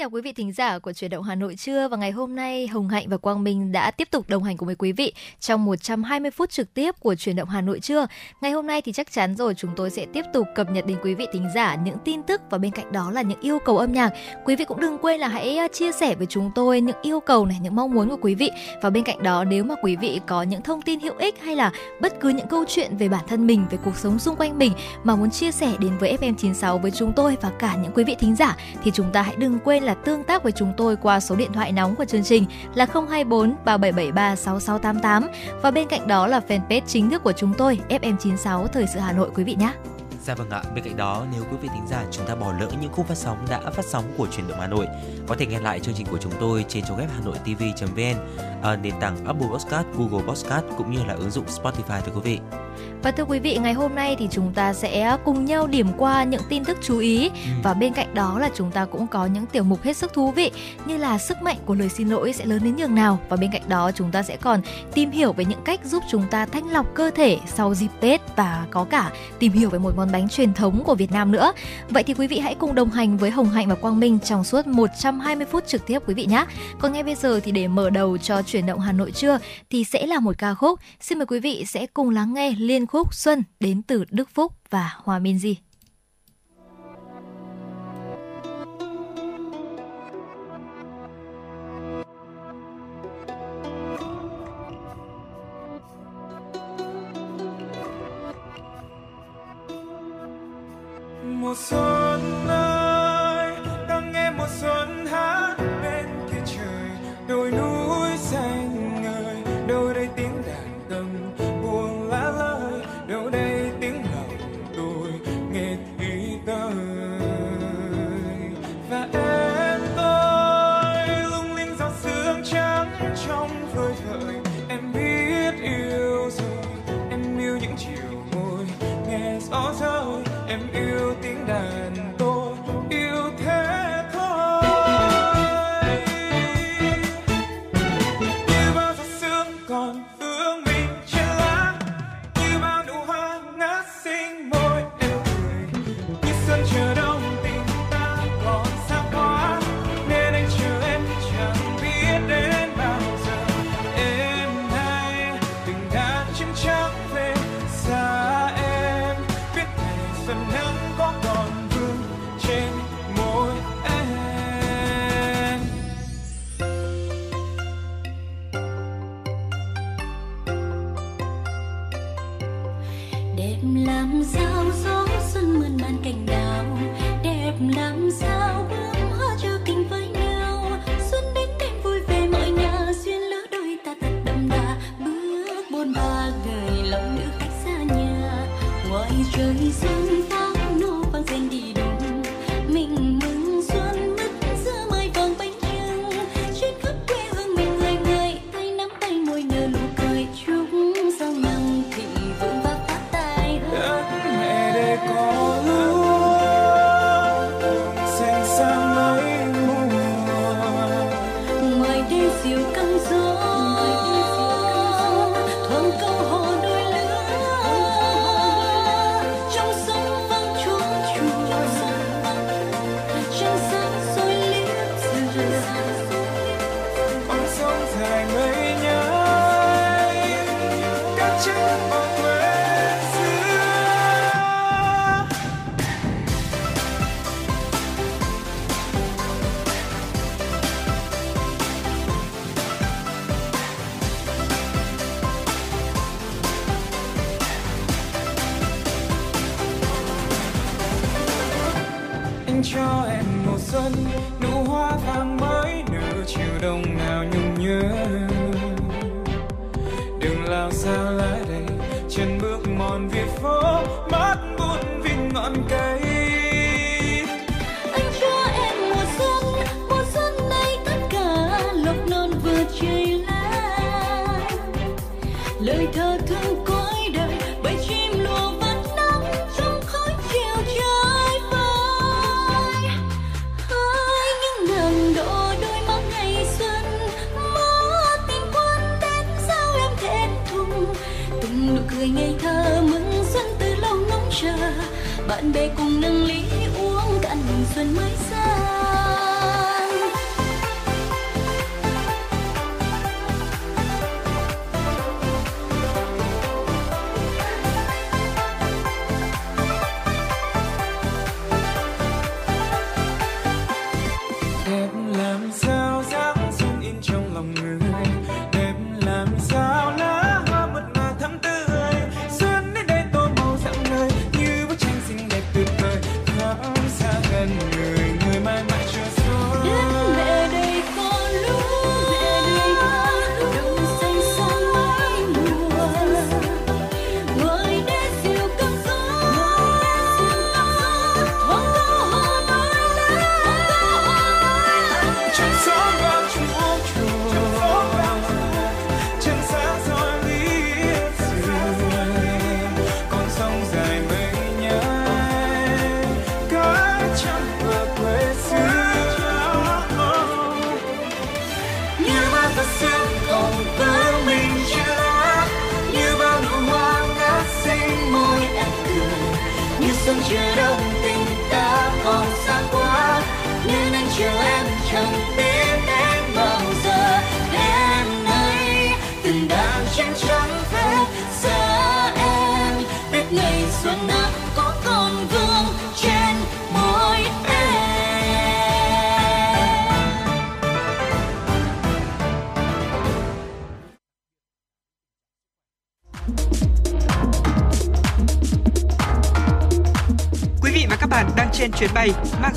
Chào quý vị thính giả của Chuyển động Hà Nội trưa và ngày hôm nay Hồng Hạnh và Quang Minh đã tiếp tục đồng hành cùng với quý vị trong 120 phút trực tiếp của Chuyển động Hà Nội trưa. Ngày hôm nay thì chắc chắn rồi chúng tôi sẽ tiếp tục cập nhật đến quý vị thính giả những tin tức và bên cạnh đó là những yêu cầu âm nhạc. Quý vị cũng đừng quên là hãy à, chia sẻ với chúng tôi những yêu cầu này, những mong muốn của quý vị và bên cạnh đó nếu mà quý vị có những thông tin hữu ích hay là bất cứ những câu chuyện về bản thân mình, về cuộc sống xung quanh mình mà muốn chia sẻ đến với FM96 với chúng tôi và cả những quý vị thính giả thì chúng ta hãy đừng quên là tương tác với chúng tôi qua số điện thoại nóng của chương trình là 024 3773 6688 và bên cạnh đó là fanpage chính thức của chúng tôi FM96 Thời sự Hà Nội quý vị nhé. Dạ vâng ạ, bên cạnh đó nếu quý vị thính giả chúng ta bỏ lỡ những khung phát sóng đã phát sóng của truyền động Hà Nội, có thể nghe lại chương trình của chúng tôi trên trang web hà nội tv.vn, ở ờ, nền tảng Apple Podcast, Google Podcast cũng như là ứng dụng Spotify thưa quý vị. Và thưa quý vị, ngày hôm nay thì chúng ta sẽ cùng nhau điểm qua những tin tức chú ý ừ. và bên cạnh đó là chúng ta cũng có những tiểu mục hết sức thú vị như là sức mạnh của lời xin lỗi sẽ lớn đến nhường nào và bên cạnh đó chúng ta sẽ còn tìm hiểu về những cách giúp chúng ta thanh lọc cơ thể sau dịp Tết và có cả tìm hiểu về một món bánh truyền thống của Việt Nam nữa. Vậy thì quý vị hãy cùng đồng hành với Hồng Hạnh và Quang Minh trong suốt 120 phút trực tiếp quý vị nhé. Còn ngay bây giờ thì để mở đầu cho chuyển động Hà Nội trưa thì sẽ là một ca khúc. Xin mời quý vị sẽ cùng lắng nghe liên khúc Xuân đến từ Đức Phúc và Hòa Minzy. mùa xuân ơi, đang nghe mùa xuân nghe gió rơi em yêu tiếng đàn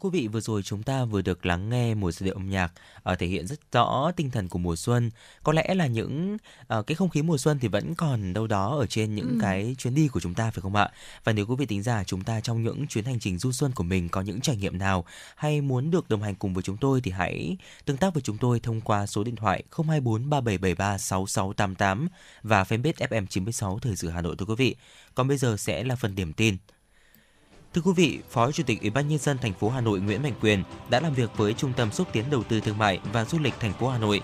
Quý vị, vừa rồi chúng ta vừa được lắng nghe một giai điệu âm nhạc uh, thể hiện rất rõ tinh thần của mùa xuân. Có lẽ là những uh, cái không khí mùa xuân thì vẫn còn đâu đó ở trên những Ừ. cái chuyến đi của chúng ta phải không ạ? Và nếu quý vị tính giả chúng ta trong những chuyến hành trình du xuân của mình có những trải nghiệm nào hay muốn được đồng hành cùng với chúng tôi thì hãy tương tác với chúng tôi thông qua số điện thoại 024 3773 6688 và fanpage FM96 Thời sự Hà Nội thưa quý vị. Còn bây giờ sẽ là phần điểm tin. Thưa quý vị, Phó Chủ tịch Ủy ban nhân dân thành phố Hà Nội Nguyễn Mạnh Quyền đã làm việc với Trung tâm xúc tiến đầu tư thương mại và du lịch thành phố Hà Nội.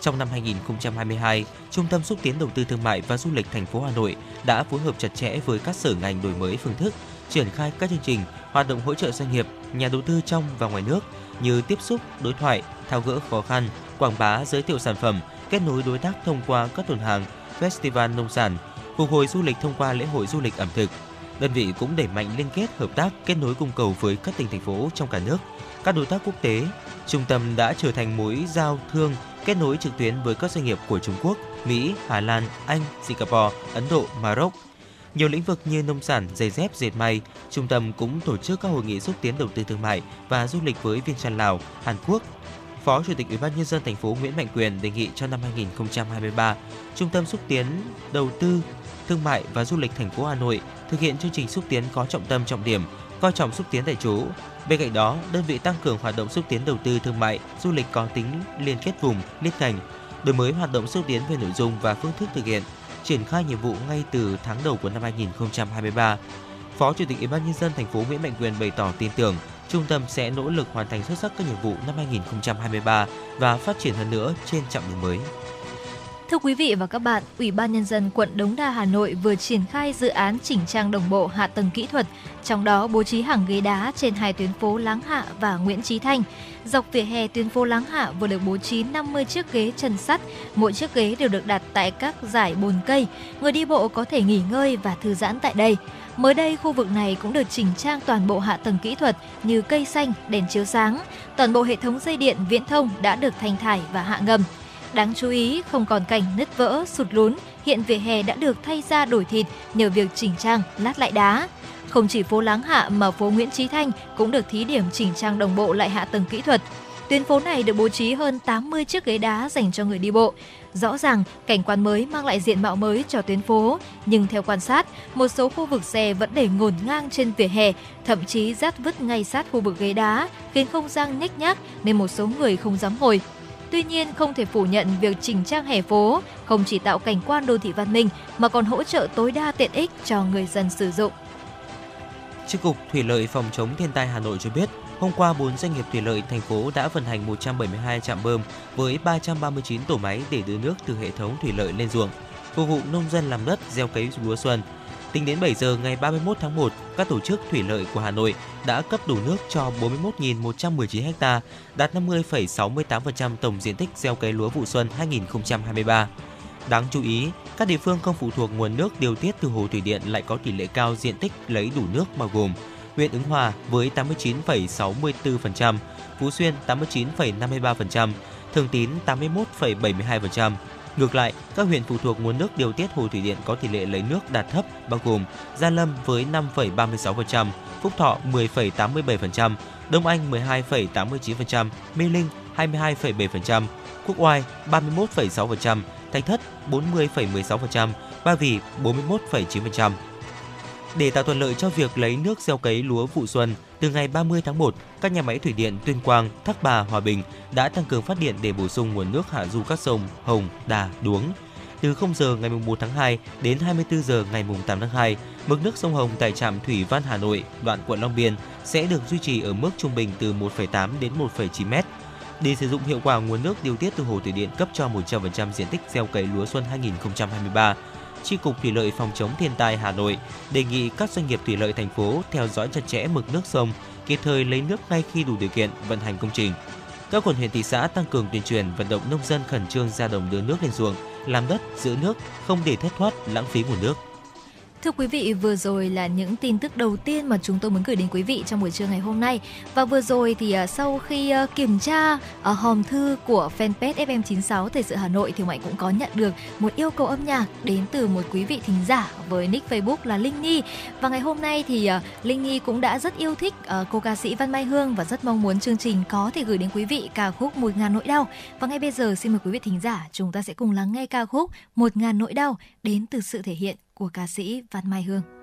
Trong năm 2022, Trung tâm xúc tiến đầu tư thương mại và du lịch thành phố Hà Nội đã phối hợp chặt chẽ với các sở ngành đổi mới phương thức, triển khai các chương trình, hoạt động hỗ trợ doanh nghiệp, nhà đầu tư trong và ngoài nước như tiếp xúc, đối thoại, tháo gỡ khó khăn, quảng bá, giới thiệu sản phẩm, kết nối đối tác thông qua các tuần hàng, festival nông sản, phục hồi du lịch thông qua lễ hội du lịch ẩm thực, đơn vị cũng đẩy mạnh liên kết hợp tác kết nối cung cầu với các tỉnh thành phố trong cả nước các đối tác quốc tế trung tâm đã trở thành mối giao thương kết nối trực tuyến với các doanh nghiệp của Trung Quốc, Mỹ, Hà Lan, Anh, Singapore, Ấn Độ, Maroc. Nhiều lĩnh vực như nông sản, giày dép, dệt may, trung tâm cũng tổ chức các hội nghị xúc tiến đầu tư thương mại và du lịch với Viên Trăn Lào, Hàn Quốc. Phó Chủ tịch Ủy ban nhân dân thành phố Nguyễn Mạnh Quyền đề nghị cho năm 2023, Trung tâm xúc tiến đầu tư thương mại và du lịch thành phố Hà Nội thực hiện chương trình xúc tiến có trọng tâm trọng điểm, coi trọng xúc tiến tại chỗ. Bên cạnh đó, đơn vị tăng cường hoạt động xúc tiến đầu tư thương mại, du lịch có tính liên kết vùng, liên ngành, đổi mới hoạt động xúc tiến về nội dung và phương thức thực hiện, triển khai nhiệm vụ ngay từ tháng đầu của năm 2023. Phó Chủ tịch Ủy ban nhân dân thành phố Nguyễn Mạnh Quyền bày tỏ tin tưởng trung tâm sẽ nỗ lực hoàn thành xuất sắc các nhiệm vụ năm 2023 và phát triển hơn nữa trên chặng đường mới. Thưa quý vị và các bạn, Ủy ban Nhân dân quận Đống Đa Hà Nội vừa triển khai dự án chỉnh trang đồng bộ hạ tầng kỹ thuật, trong đó bố trí hàng ghế đá trên hai tuyến phố Láng Hạ và Nguyễn Trí Thanh. Dọc vỉa hè tuyến phố Láng Hạ vừa được bố trí 50 chiếc ghế chân sắt, mỗi chiếc ghế đều được đặt tại các giải bồn cây. Người đi bộ có thể nghỉ ngơi và thư giãn tại đây. Mới đây, khu vực này cũng được chỉnh trang toàn bộ hạ tầng kỹ thuật như cây xanh, đèn chiếu sáng. Toàn bộ hệ thống dây điện viễn thông đã được thanh thải và hạ ngầm. Đáng chú ý, không còn cảnh nứt vỡ, sụt lún, hiện vỉa hè đã được thay ra đổi thịt nhờ việc chỉnh trang, lát lại đá. Không chỉ phố Láng Hạ mà phố Nguyễn Trí Thanh cũng được thí điểm chỉnh trang đồng bộ lại hạ tầng kỹ thuật. Tuyến phố này được bố trí hơn 80 chiếc ghế đá dành cho người đi bộ. Rõ ràng, cảnh quan mới mang lại diện mạo mới cho tuyến phố, nhưng theo quan sát, một số khu vực xe vẫn để ngổn ngang trên vỉa hè, thậm chí rác vứt ngay sát khu vực ghế đá, khiến không gian nhếch nhác nên một số người không dám ngồi. Tuy nhiên, không thể phủ nhận việc chỉnh trang hè phố không chỉ tạo cảnh quan đô thị văn minh mà còn hỗ trợ tối đa tiện ích cho người dân sử dụng. Chi cục Thủy lợi phòng chống thiên tai Hà Nội cho biết, hôm qua 4 doanh nghiệp thủy lợi thành phố đã vận hành 172 trạm bơm với 339 tổ máy để đưa nước từ hệ thống thủy lợi lên ruộng, phục vụ nông dân làm đất gieo cấy lúa xuân. Tính đến 7 giờ ngày 31 tháng 1, các tổ chức thủy lợi của Hà Nội đã cấp đủ nước cho 41.119 ha, đạt 50,68% tổng diện tích gieo cấy lúa vụ xuân 2023. Đáng chú ý, các địa phương không phụ thuộc nguồn nước điều tiết từ hồ thủy điện lại có tỷ lệ cao diện tích lấy đủ nước bao gồm huyện Ứng Hòa với 89,64%, Phú Xuyên 89,53%, Thường Tín 81,72%. Ngược lại, các huyện phụ thuộc nguồn nước điều tiết hồ thủy điện có tỷ lệ lấy nước đạt thấp bao gồm Gia Lâm với 5,36%, Phúc Thọ 10,87%, Đông Anh 12,89%, Mê Linh 22,7%, Quốc Oai 31,6%, Thạch Thất 40,16%, Ba Vì 41,9%. Để tạo thuận lợi cho việc lấy nước gieo cấy lúa vụ xuân, từ ngày 30 tháng 1, các nhà máy thủy điện Tuyên Quang, Thác Bà, Hòa Bình đã tăng cường phát điện để bổ sung nguồn nước hạ du các sông Hồng, Đà, Đuống. Từ 0 giờ ngày 1 tháng 2 đến 24 giờ ngày 8 tháng 2, mực nước sông Hồng tại trạm Thủy Văn Hà Nội, đoạn quận Long Biên sẽ được duy trì ở mức trung bình từ 1,8 đến 1,9 mét. Để sử dụng hiệu quả nguồn nước điều tiết từ hồ thủy điện cấp cho 100% diện tích gieo cấy lúa xuân 2023, Chi cục Thủy lợi phòng chống thiên tai Hà Nội đề nghị các doanh nghiệp thủy lợi thành phố theo dõi chặt chẽ mực nước sông, kịp thời lấy nước ngay khi đủ điều kiện vận hành công trình. Các quận huyện thị xã tăng cường tuyên truyền vận động nông dân khẩn trương ra đồng đưa nước lên ruộng, làm đất, giữ nước, không để thất thoát, lãng phí nguồn nước. Thưa quý vị, vừa rồi là những tin tức đầu tiên mà chúng tôi muốn gửi đến quý vị trong buổi trưa ngày hôm nay. Và vừa rồi thì à, sau khi à, kiểm tra à, hòm thư của fanpage FM96 Thời sự Hà Nội thì Mạnh cũng có nhận được một yêu cầu âm nhạc đến từ một quý vị thính giả với nick Facebook là Linh Nhi. Và ngày hôm nay thì Linh Nhi cũng đã rất yêu thích cô ca sĩ Văn Mai Hương và rất mong muốn chương trình có thể gửi đến quý vị ca khúc Một ngàn nỗi đau. Và ngay bây giờ xin mời quý vị thính giả chúng ta sẽ cùng lắng nghe ca khúc Một ngàn nỗi đau đến từ sự thể hiện của ca sĩ Văn Mai Hương.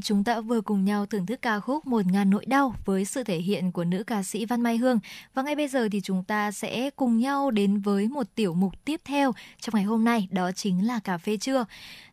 Chúng ta vừa cùng nhau thưởng thức ca khúc Một ngàn nỗi đau với sự thể hiện của nữ ca sĩ Văn Mai Hương. Và ngay bây giờ thì chúng ta sẽ cùng nhau đến với một tiểu mục tiếp theo trong ngày hôm nay, đó chính là cà phê trưa.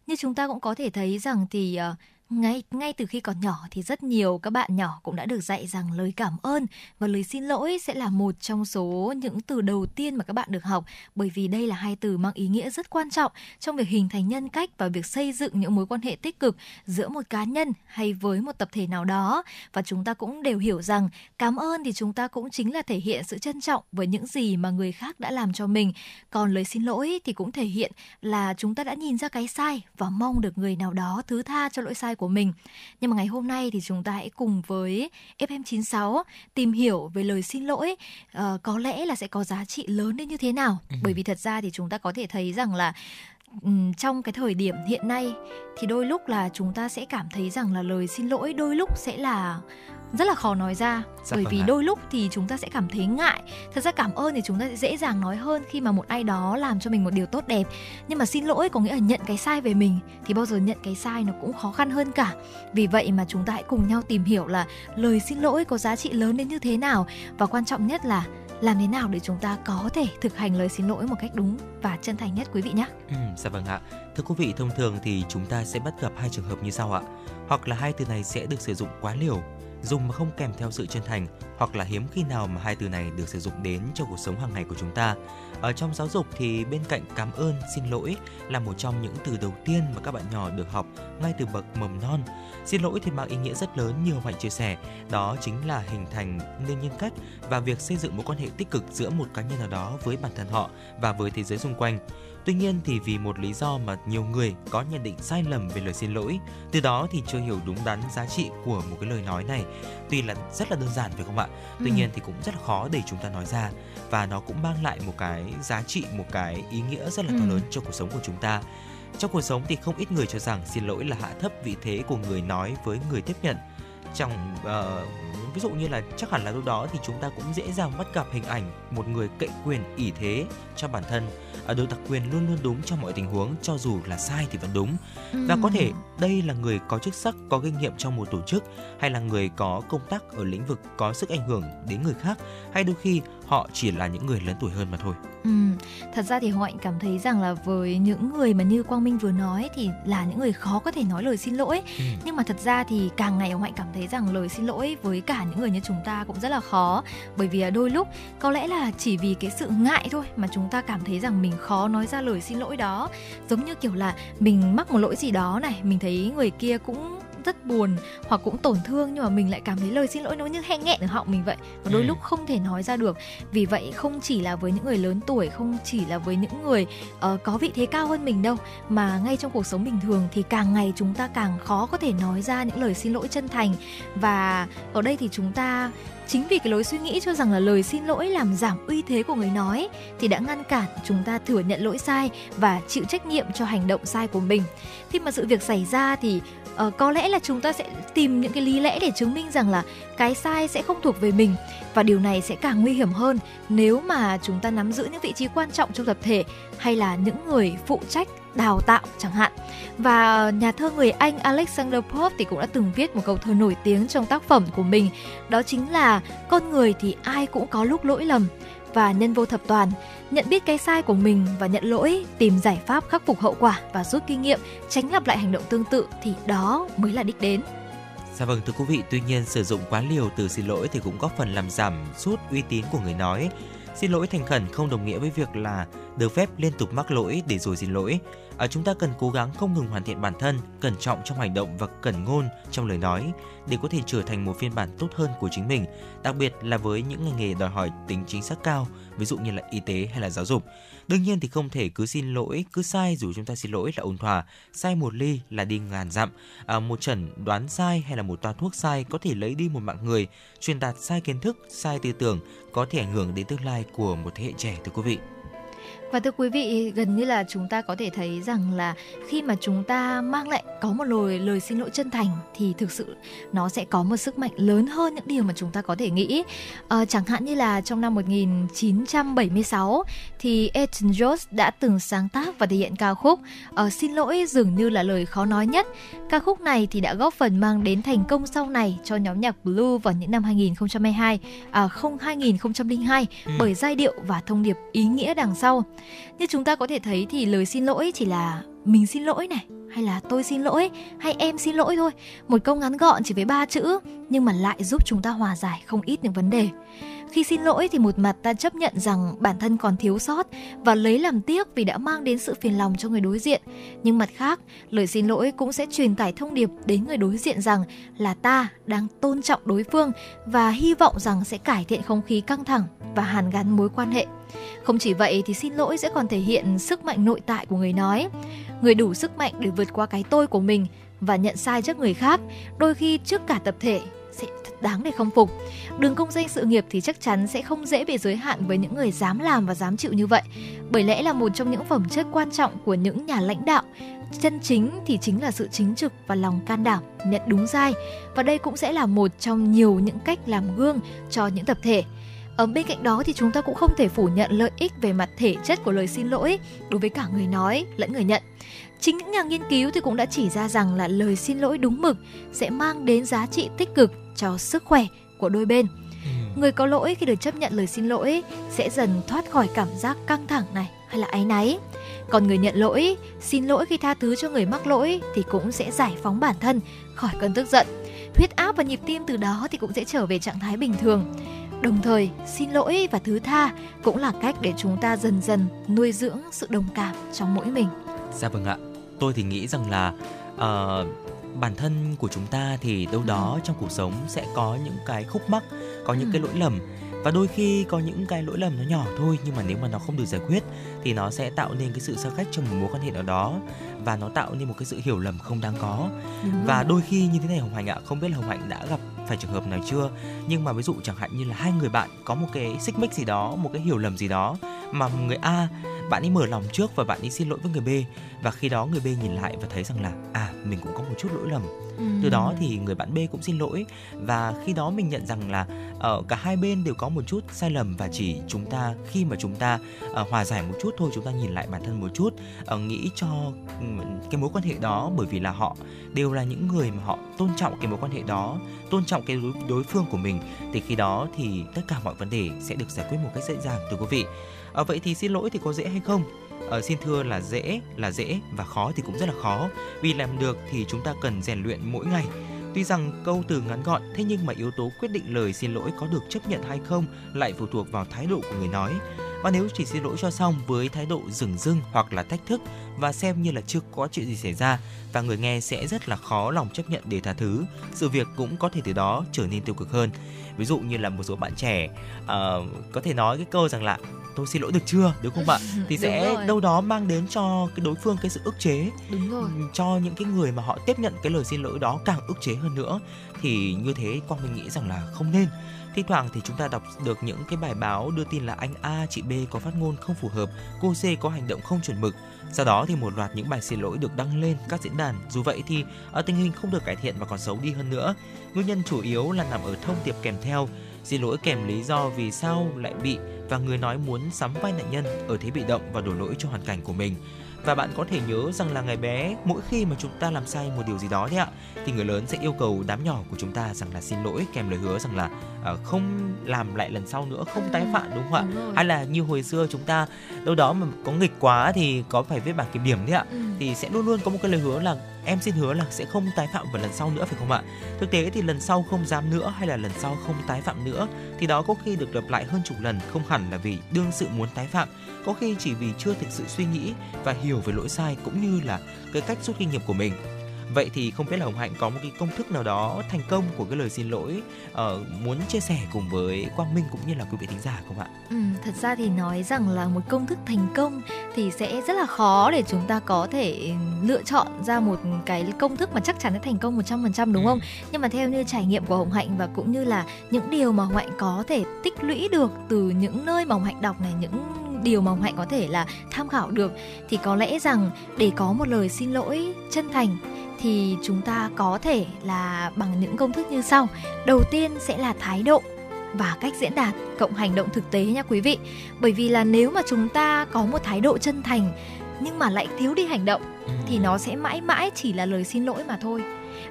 Như chúng ta cũng có thể thấy rằng thì uh, ngay ngay từ khi còn nhỏ thì rất nhiều các bạn nhỏ cũng đã được dạy rằng lời cảm ơn và lời xin lỗi sẽ là một trong số những từ đầu tiên mà các bạn được học. Bởi vì đây là hai từ mang ý nghĩa rất quan trọng trong việc hình thành nhân cách và việc xây dựng những mối quan hệ tích cực giữa một cá nhân hay với một tập thể nào đó. Và chúng ta cũng đều hiểu rằng cảm ơn thì chúng ta cũng chính là thể hiện sự trân trọng với những gì mà người khác đã làm cho mình. Còn lời xin lỗi thì cũng thể hiện là chúng ta đã nhìn ra cái sai và mong được người nào đó thứ tha cho lỗi sai của mình. Nhưng mà ngày hôm nay thì chúng ta hãy cùng với FM96 tìm hiểu về lời xin lỗi Ờ, có lẽ là sẽ có giá trị lớn đến như thế nào. Bởi vì thật ra thì chúng ta có thể thấy rằng là trong cái thời điểm hiện nay thì đôi lúc là chúng ta sẽ cảm thấy rằng là lời xin lỗi đôi lúc sẽ là rất là khó nói ra Dạ bởi vâng vì ạ. đôi lúc thì chúng ta sẽ cảm thấy ngại thật ra cảm ơn thì chúng ta sẽ dễ dàng nói hơn khi mà một ai đó làm cho mình một điều tốt đẹp nhưng mà xin lỗi có nghĩa là nhận cái sai về mình thì bao giờ nhận cái sai nó cũng khó khăn hơn cả vì vậy mà chúng ta hãy cùng nhau tìm hiểu là lời xin lỗi có giá trị lớn đến như thế nào và quan trọng nhất là làm thế nào để chúng ta có thể thực hành lời xin lỗi một cách đúng và chân thành nhất quý vị nhé. Ừ, dạ vâng ạ. Thưa quý vị, thông thường thì chúng ta sẽ bắt gặp hai trường hợp như sau ạ. Hoặc là hai từ này sẽ được sử dụng quá liều, dùng mà không kèm theo sự chân thành, hoặc là hiếm khi nào mà hai từ này được sử dụng đến trong cuộc sống hàng ngày của chúng ta. Ở trong giáo dục thì bên cạnh cảm ơn, xin lỗi là một trong những từ đầu tiên mà các bạn nhỏ được học ngay từ bậc mầm non. Xin lỗi thì mang ý nghĩa rất lớn như Hồng chia sẻ, đó chính là hình thành nên nhân cách và việc xây dựng mối quan hệ tích cực giữa một cá nhân nào đó với bản thân họ và với thế giới xung quanh. Tuy nhiên thì vì một lý do mà nhiều người có nhận định sai lầm về lời xin lỗi, từ đó thì chưa hiểu đúng đắn giá trị của một cái lời nói này. Tuy là rất là đơn giản phải không ạ? Tuy Ừ. nhiên thì cũng rất khó để chúng ta nói ra và nó cũng mang lại một cái giá trị, một cái ý nghĩa rất là to Ừ. lớn cho cuộc sống của chúng ta. Trong cuộc sống thì không ít người cho rằng xin lỗi là hạ thấp vị thế của người nói với người tiếp nhận. Trong ờ, ví dụ như là chắc hẳn là lúc đó thì chúng ta cũng dễ dàng bắt gặp hình ảnh một người cậy quyền ỷ thế cho bản thân. Ở đối đặc quyền luôn luôn đúng trong mọi tình huống cho dù là sai thì vẫn đúng. Và có thể đây là người có chức sắc có kinh nghiệm trong một tổ chức hay là người có công tác ở lĩnh vực có sức ảnh hưởng đến người khác hay đôi khi họ chỉ là những người lớn tuổi hơn mà thôi Ừ, thật ra thì Hồng Hạnh cảm thấy rằng là với những người mà như Quang Minh vừa nói thì là những người khó có thể nói lời xin lỗi. Ừ. Nhưng mà thật ra thì càng ngày Hồng Hạnh cảm thấy rằng lời xin lỗi với cả những người như chúng ta cũng rất là khó. Bởi vì đôi lúc có lẽ là chỉ vì cái sự ngại thôi mà chúng ta cảm thấy rằng mình khó nói ra lời xin lỗi đó. Giống như kiểu là mình mắc một lỗi gì đó này, mình thấy người kia cũng rất buồn hoặc cũng tổn thương nhưng mà mình lại cảm thấy lời xin lỗi nó như hẹn nghẹn ở họng mình vậy. Và đôi Ừ. lúc không thể nói ra được. Vì vậy không chỉ là với những người lớn tuổi không chỉ là với những người ờ, có vị thế cao hơn mình đâu mà ngay trong cuộc sống bình thường thì càng ngày chúng ta càng khó có thể nói ra những lời xin lỗi chân thành. Và ở đây thì chúng ta chính vì cái lối suy nghĩ cho rằng là lời xin lỗi làm giảm uy thế của người nói thì đã ngăn cản chúng ta thừa nhận lỗi sai và chịu trách nhiệm cho hành động sai của mình. Khi mà sự việc xảy ra thì uh, có lẽ là chúng ta sẽ tìm những cái lý lẽ để chứng minh rằng là cái sai sẽ không thuộc về mình và điều này sẽ càng nguy hiểm hơn nếu mà chúng ta nắm giữ những vị trí quan trọng trong tập thể hay là những người phụ trách đào tạo chẳng hạn và nhà thơ người Anh Alexander Pope thì cũng đã từng viết một câu thơ nổi tiếng trong tác phẩm của mình đó chính là con người thì ai cũng có lúc lỗi lầm và nhân vô thập toàn nhận biết cái sai của mình và nhận lỗi tìm giải pháp khắc phục hậu quả và rút kinh nghiệm tránh lặp lại hành động tương tự thì đó mới là đích đến Dạ vâng thưa quý vị, tuy nhiên sử dụng quá liều từ xin lỗi thì cũng góp phần làm giảm sút uy tín của người nói. Xin lỗi thành khẩn không đồng nghĩa với việc là được phép liên tục mắc lỗi để rồi xin lỗi. À, chúng ta cần cố gắng không ngừng hoàn thiện bản thân, cẩn trọng trong hành động và cẩn ngôn trong lời nói để có thể trở thành một phiên bản tốt hơn của chính mình, đặc biệt là với những ngành nghề đòi hỏi tính chính xác cao, ví dụ như là y tế hay là giáo dục. Đương nhiên thì không thể cứ xin lỗi, cứ sai dù chúng ta xin lỗi là ôn hòa, sai một ly là đi ngàn dặm. À, một chẩn đoán sai hay là một toa thuốc sai có thể lấy đi một mạng người, truyền đạt sai kiến thức, sai tư tưởng có thể ảnh hưởng đến tương lai của một thế hệ trẻ thưa quý vị. Và thưa quý vị, gần như là chúng ta có thể thấy rằng là khi mà chúng ta mang lại có một lời lời xin lỗi chân thành thì thực sự nó sẽ có một sức mạnh lớn hơn những điều mà chúng ta có thể nghĩ. Ờ, chẳng hạn như là trong năm 1976 thì Elton John đã từng sáng tác và thể hiện ca khúc ờ, Xin lỗi dường như là lời khó nói nhất. Ca khúc này thì đã góp phần mang đến thành công sau này cho nhóm nhạc Blue vào những năm 2022, à không 2002 bởi giai điệu và thông điệp ý nghĩa đằng sau. Như chúng ta có thể thấy thì lời xin lỗi chỉ là mình xin lỗi này, hay là tôi xin lỗi, hay em xin lỗi thôi. Một câu ngắn gọn chỉ với ba chữ, nhưng mà lại giúp chúng ta hòa giải không ít những vấn đề. Khi xin lỗi thì một mặt ta chấp nhận rằng bản thân còn thiếu sót và lấy làm tiếc vì đã mang đến sự phiền lòng cho người đối diện. Nhưng mặt khác, lời xin lỗi cũng sẽ truyền tải thông điệp đến người đối diện rằng là ta đang tôn trọng đối phương và hy vọng rằng sẽ cải thiện không khí căng thẳng và hàn gắn mối quan hệ. Không chỉ vậy thì xin lỗi sẽ còn thể hiện sức mạnh nội tại của người nói. Người đủ sức mạnh để vượt qua cái tôi của mình và nhận sai trước người khác, đôi khi trước cả tập thể đáng để khâm phục. Đường công danh sự nghiệp thì chắc chắn sẽ không dễ bị giới hạn với những người dám làm và dám chịu như vậy. Bởi lẽ là một trong những phẩm chất quan trọng của những nhà lãnh đạo chân chính thì chính là sự chính trực và lòng can đảm, nhận đúng sai và đây cũng sẽ là một trong nhiều những cách làm gương cho những tập thể ở bên cạnh đó thì chúng ta cũng không thể phủ nhận lợi ích về mặt thể chất của lời xin lỗi đối với cả người nói lẫn người nhận. Chính những nhà nghiên cứu thì cũng đã chỉ ra rằng là lời xin lỗi đúng mực sẽ mang đến giá trị tích cực cho sức khỏe của đôi bên. Người có lỗi khi được chấp nhận lời xin lỗi sẽ dần thoát khỏi cảm giác căng thẳng này hay là áy náy. Còn người nhận lỗi, xin lỗi khi tha thứ cho người mắc lỗi thì cũng sẽ giải phóng bản thân khỏi cơn tức giận. Huyết áp và nhịp tim từ đó thì cũng sẽ trở về trạng thái bình thường. Đồng thời, xin lỗi và thứ tha cũng là cách để chúng ta dần dần nuôi dưỡng sự đồng cảm trong mỗi mình. Dạ vâng ạ. Tôi thì nghĩ rằng là ờ, bản thân của chúng ta thì đâu đó trong cuộc sống sẽ có những cái khúc mắc, có những Ừ. cái lỗi lầm và đôi khi có những cái lỗi lầm nó nhỏ thôi nhưng mà nếu mà nó không được giải quyết thì nó sẽ tạo nên cái sự xa cách trong một mối quan hệ nào đó và nó tạo nên một cái sự hiểu lầm không đáng có. Và đôi khi như thế này hồng hạnh ạ không biết là hồng hạnh đã gặp phải trường hợp nào chưa? Nhưng mà ví dụ chẳng hạn như là hai người bạn có một cái xích mích gì đó một cái hiểu lầm gì đó mà người A bạn ấy mở lòng trước và bạn ấy xin lỗi với người B và khi đó người B nhìn lại và thấy rằng là à mình cũng có một chút lỗi lầm. Từ đó thì người bạn B cũng xin lỗi và khi đó mình nhận rằng là ở cả hai bên đều có một chút sai lầm và chỉ chúng ta khi mà chúng ta uh, hòa giải một chút thôi chúng ta nhìn lại bản thân một chút uh, nghĩ cho ừ, cái mối quan hệ đó bởi vì là họ đều là những người mà họ tôn trọng cái mối quan hệ đó tôn trọng cái đối, đối phương của mình thì khi đó thì tất cả mọi vấn đề sẽ được giải quyết một cách dễ dàng thưa quý vị. À, vậy thì xin lỗi thì có dễ hay không? Ờ, xin thưa là dễ là dễ và khó thì cũng rất là khó. Vì làm được thì chúng ta cần rèn luyện mỗi ngày. Tuy rằng câu từ ngắn gọn, thế nhưng mà yếu tố quyết định lời xin lỗi có được chấp nhận hay không lại phụ thuộc vào thái độ của người nói. Và nếu chỉ xin lỗi cho xong với thái độ dừng dưng hoặc là thách thức và xem như là chưa có chuyện gì xảy ra và người nghe sẽ rất là khó lòng chấp nhận để tha thứ, sự việc cũng có thể từ đó trở nên tiêu cực hơn. Ví dụ như là một số bạn trẻ uh, có thể nói cái câu rằng là tôi xin lỗi được chưa? đúng không ạ? Thì sẽ đâu đó mang đến cho cái đối phương cái sự ức chế đúng rồi. cho những cái người mà họ tiếp nhận cái lời xin lỗi đó càng ức chế hơn nữa. Thì như thế quang minh nghĩ rằng là không nên thi thoảng thì chúng ta đọc được những cái bài báo đưa tin là anh A, chị B có phát ngôn không phù hợp, cô C có hành động không chuẩn mực. Sau đó thì một loạt những bài xin lỗi được đăng lên các diễn đàn. Dù vậy thì ở tình hình không được cải thiện và còn xấu đi hơn nữa. Nguyên nhân chủ yếu là nằm ở thông điệp kèm theo. Xin lỗi kèm lý do vì sao lại bị và người nói muốn sắm vai nạn nhân ở thế bị động và đổ lỗi cho hoàn cảnh của mình và bạn có thể nhớ rằng là ngày bé mỗi khi mà chúng ta làm sai một điều gì đó thế ạ thì người lớn sẽ yêu cầu đám nhỏ của chúng ta rằng là xin lỗi kèm lời hứa rằng là uh, không làm lại lần sau nữa không tái phạm đúng không ạ hay là như hồi xưa chúng ta đâu đó mà có nghịch quá thì có phải viết bảng kiểm điểm đấy ạ ừ. thì sẽ luôn luôn có một cái lời hứa là em xin hứa là sẽ không tái phạm vào lần sau nữa, phải không ạ? Thực tế thì lần sau không dám nữa hay là lần sau không tái phạm nữa, thì đó có khi được lặp lại hơn chục lần, không hẳn là vì đương sự muốn tái phạm. Có khi chỉ vì chưa thực sự suy nghĩ và hiểu về lỗi sai cũng như là cái cách rút kinh nghiệm của mình. Vậy thì không biết là Hồng Hạnh có một cái công thức nào đó thành công của cái lời xin lỗi uh, muốn chia sẻ cùng với Quang Minh cũng như là quý vị thính giả không ạ? Ừ, thật ra thì nói rằng là một công thức thành công thì sẽ rất là khó để chúng ta có thể lựa chọn ra một cái công thức mà chắc chắn sẽ thành công 100% đúng ừ. không? Nhưng mà theo như trải nghiệm của Hồng Hạnh và cũng như là những điều mà Hồng Hạnh có thể tích lũy được từ những nơi mà Hồng Hạnh đọc này, những điều mà Hồng Hạnh có thể là tham khảo được thì có lẽ rằng để có một lời xin lỗi chân thành thì chúng ta có thể là bằng những công thức như sau. Đầu tiên sẽ là thái độ và cách diễn đạt cộng hành động thực tế nha quý vị. Bởi vì là nếu mà chúng ta có một thái độ chân thành nhưng mà lại thiếu đi hành động thì nó sẽ mãi mãi chỉ là lời xin lỗi mà thôi.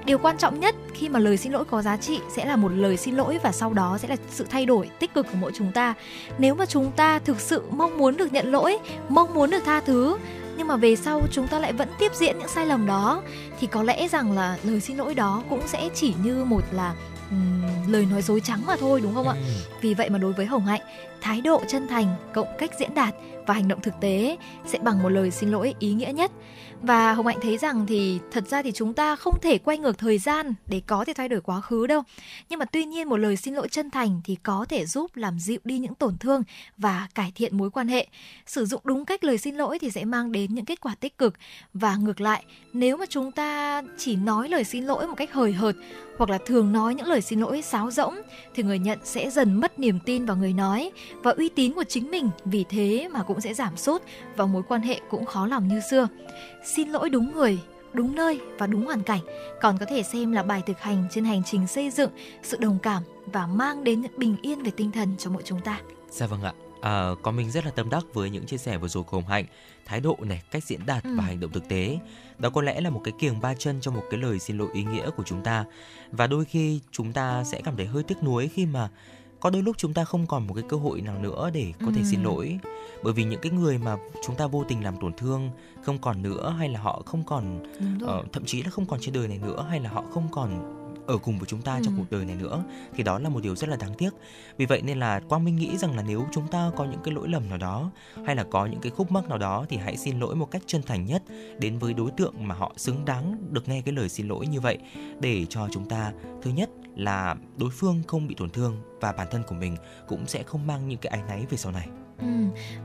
Điều quan trọng nhất khi mà lời xin lỗi có giá trị sẽ là một lời xin lỗi và sau đó sẽ là sự thay đổi tích cực của mỗi chúng ta. Nếu mà chúng ta thực sự mong muốn được nhận lỗi, mong muốn được tha thứ nhưng mà về sau chúng ta lại vẫn tiếp diễn những sai lầm đó thì có lẽ rằng là lời xin lỗi đó cũng sẽ chỉ như một là um, lời nói dối trắng mà thôi đúng không ạ? Ừ. Vì vậy mà đối với Hồng Hạnh, thái độ chân thành cộng cách diễn đạt và hành động thực tế sẽ bằng một lời xin lỗi ý nghĩa nhất và hồng hạnh thấy rằng thì thật ra thì chúng ta không thể quay ngược thời gian để có thể thay đổi quá khứ đâu. Nhưng mà tuy nhiên một lời xin lỗi chân thành thì có thể giúp làm dịu đi những tổn thương và cải thiện mối quan hệ. Sử dụng đúng cách lời xin lỗi thì sẽ mang đến những kết quả tích cực. Và ngược lại, nếu mà chúng ta chỉ nói lời xin lỗi một cách hời hợt hoặc là thường nói những lời xin lỗi sáo rỗng thì người nhận sẽ dần mất niềm tin vào người nói và uy tín của chính mình. Vì thế mà cũng sẽ giảm sút và mối quan hệ cũng khó lòng như xưa xin lỗi đúng người đúng nơi và đúng hoàn cảnh còn có thể xem là bài thực hành trên hành trình xây dựng sự đồng cảm và mang đến những bình yên về tinh thần cho mỗi chúng ta. Dạ vâng ạ. À, có mình rất là tâm đắc với những chia sẻ vừa rồi của Hồng Hạnh, thái độ này, cách diễn đạt ừ. và hành động thực tế. Đó có lẽ là một cái kiềng ba chân cho một cái lời xin lỗi ý nghĩa của chúng ta. Và đôi khi chúng ta sẽ cảm thấy hơi tiếc nuối khi mà có đôi lúc chúng ta không còn một cái cơ hội nào nữa để có thể xin lỗi. Bởi vì những cái người mà chúng ta vô tình làm tổn thương không còn nữa hay là họ không còn uh, thậm chí là không còn trên đời này nữa hay là họ không còn ở cùng với chúng ta ừ. trong cuộc đời này nữa thì đó là một điều rất là đáng tiếc vì vậy nên là quang minh nghĩ rằng là nếu chúng ta có những cái lỗi lầm nào đó hay là có những cái khúc mắc nào đó thì hãy xin lỗi một cách chân thành nhất đến với đối tượng mà họ xứng đáng được nghe cái lời xin lỗi như vậy để cho chúng ta thứ nhất là đối phương không bị tổn thương và bản thân của mình cũng sẽ không mang những cái áy náy về sau này Ừ,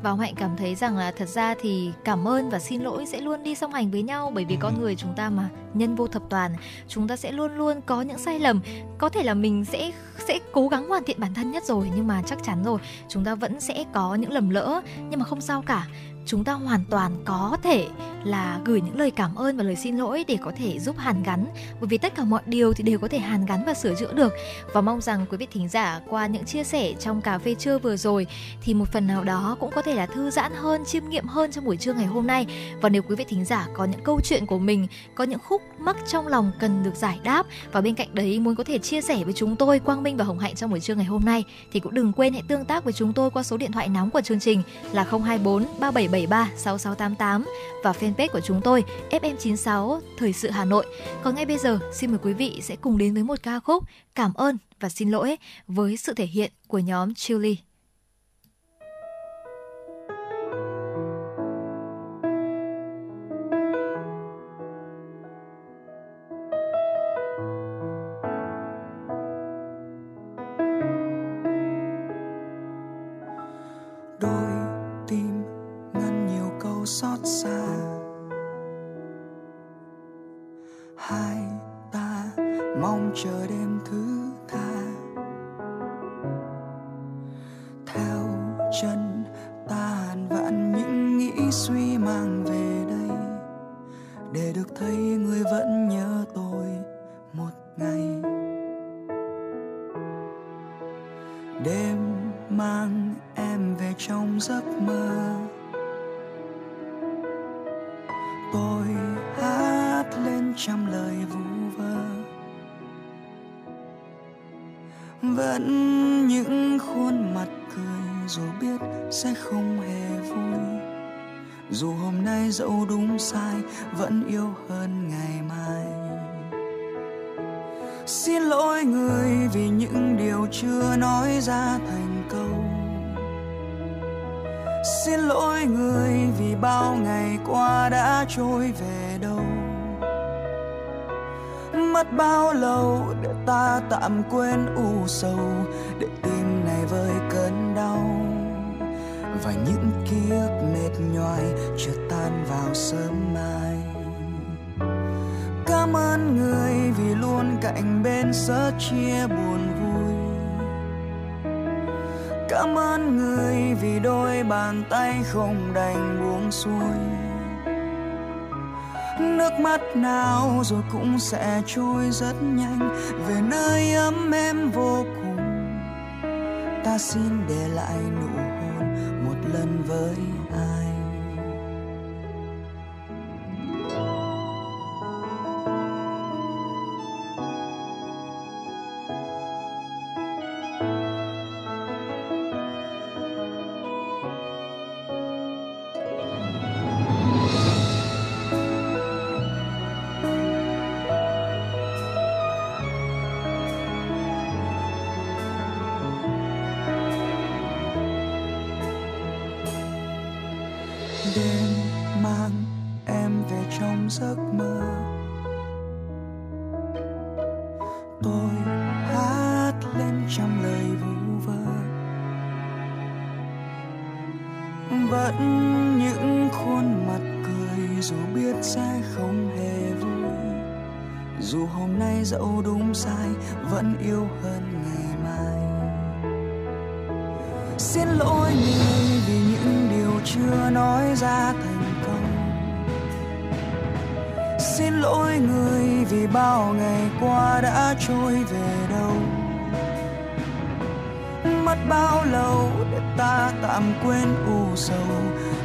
và Hạnh cảm thấy rằng là thật ra thì cảm ơn và xin lỗi sẽ luôn đi song hành với nhau bởi vì ừ. con người chúng ta mà nhân vô thập toàn, chúng ta sẽ luôn luôn có những sai lầm. Có thể là mình sẽ sẽ cố gắng hoàn thiện bản thân nhất rồi nhưng mà chắc chắn rồi chúng ta vẫn sẽ có những lầm lỡ nhưng mà không sao cả chúng ta hoàn toàn có thể là gửi những lời cảm ơn và lời xin lỗi để có thể giúp hàn gắn. Bởi vì tất cả mọi điều thì đều có thể hàn gắn và sửa chữa được. Và mong rằng quý vị thính giả qua những chia sẻ trong cà phê trưa vừa rồi thì một phần nào đó cũng có thể là thư giãn hơn, chiêm nghiệm hơn trong buổi trưa ngày hôm nay. Và nếu quý vị thính giả có những câu chuyện của mình, có những khúc mắc trong lòng cần được giải đáp và bên cạnh đấy muốn có thể chia sẻ với chúng tôi, Quang Minh và Hồng Hạnh trong buổi trưa ngày hôm nay thì cũng đừng quên hãy tương tác với chúng tôi qua số điện thoại nóng của chương trình là 024 377 3773 6688 và fanpage của chúng tôi FM96 Thời sự Hà Nội. Còn ngay bây giờ, xin mời quý vị sẽ cùng đến với một ca khúc Cảm ơn và xin lỗi với sự thể hiện của nhóm Chili. Sẽ trôi rất nhanh. Về nơi ấm em vô cùng, ta xin để lại nụ hôn một lần với ai? Sẽ không hề vui. Dù hôm nay dẫu đúng sai, vẫn yêu hơn ngày mai. Xin lỗi người vì những điều chưa nói ra thành công. xin lỗi người vì bao ngày qua đã trôi về đâu. Mất bao lâu để ta tạm quên u sầu,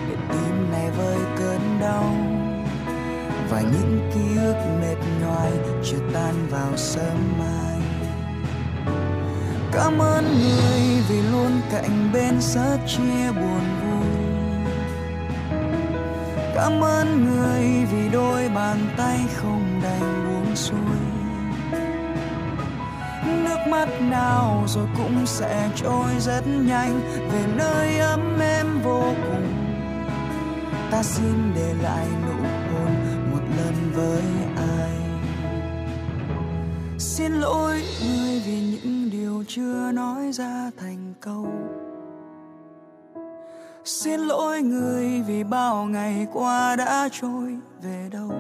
để tim này vơi cơn đau và những ký ức mệt nhoài chưa tan vào sớm mai. Cảm ơn người vì luôn cạnh bên sớt chia buồn vui. Cảm ơn người vì đôi bàn tay không đành buông xuôi. Nước mắt nào rồi cũng sẽ trôi rất nhanh, về nơi ấm êm vô cùng. Ta xin để lại nụ với ai xin lỗi người vì những điều chưa nói ra thành câu. Xin lỗi người vì bao ngày qua đã trôi về đâu.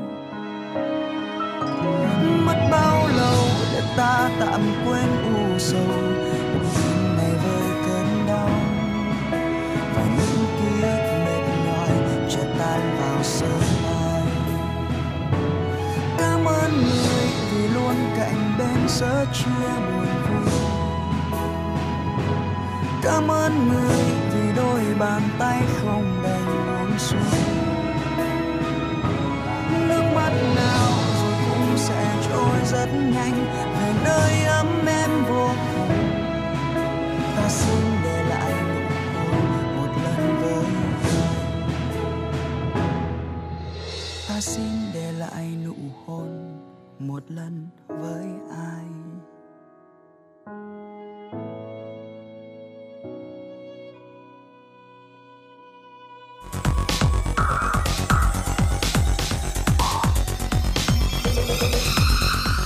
Mất bao lâu để ta tạm quên u sầu? giữa chia buồn vui cảm ơn người vì đôi bàn tay không đành buông xuôi nước mắt nào rồi cũng sẽ trôi rất nhanh về nơi ấm em vô cùng. Ta xin để lại nụ hôn một lần với ta xin để lại nụ hôn một lần với ai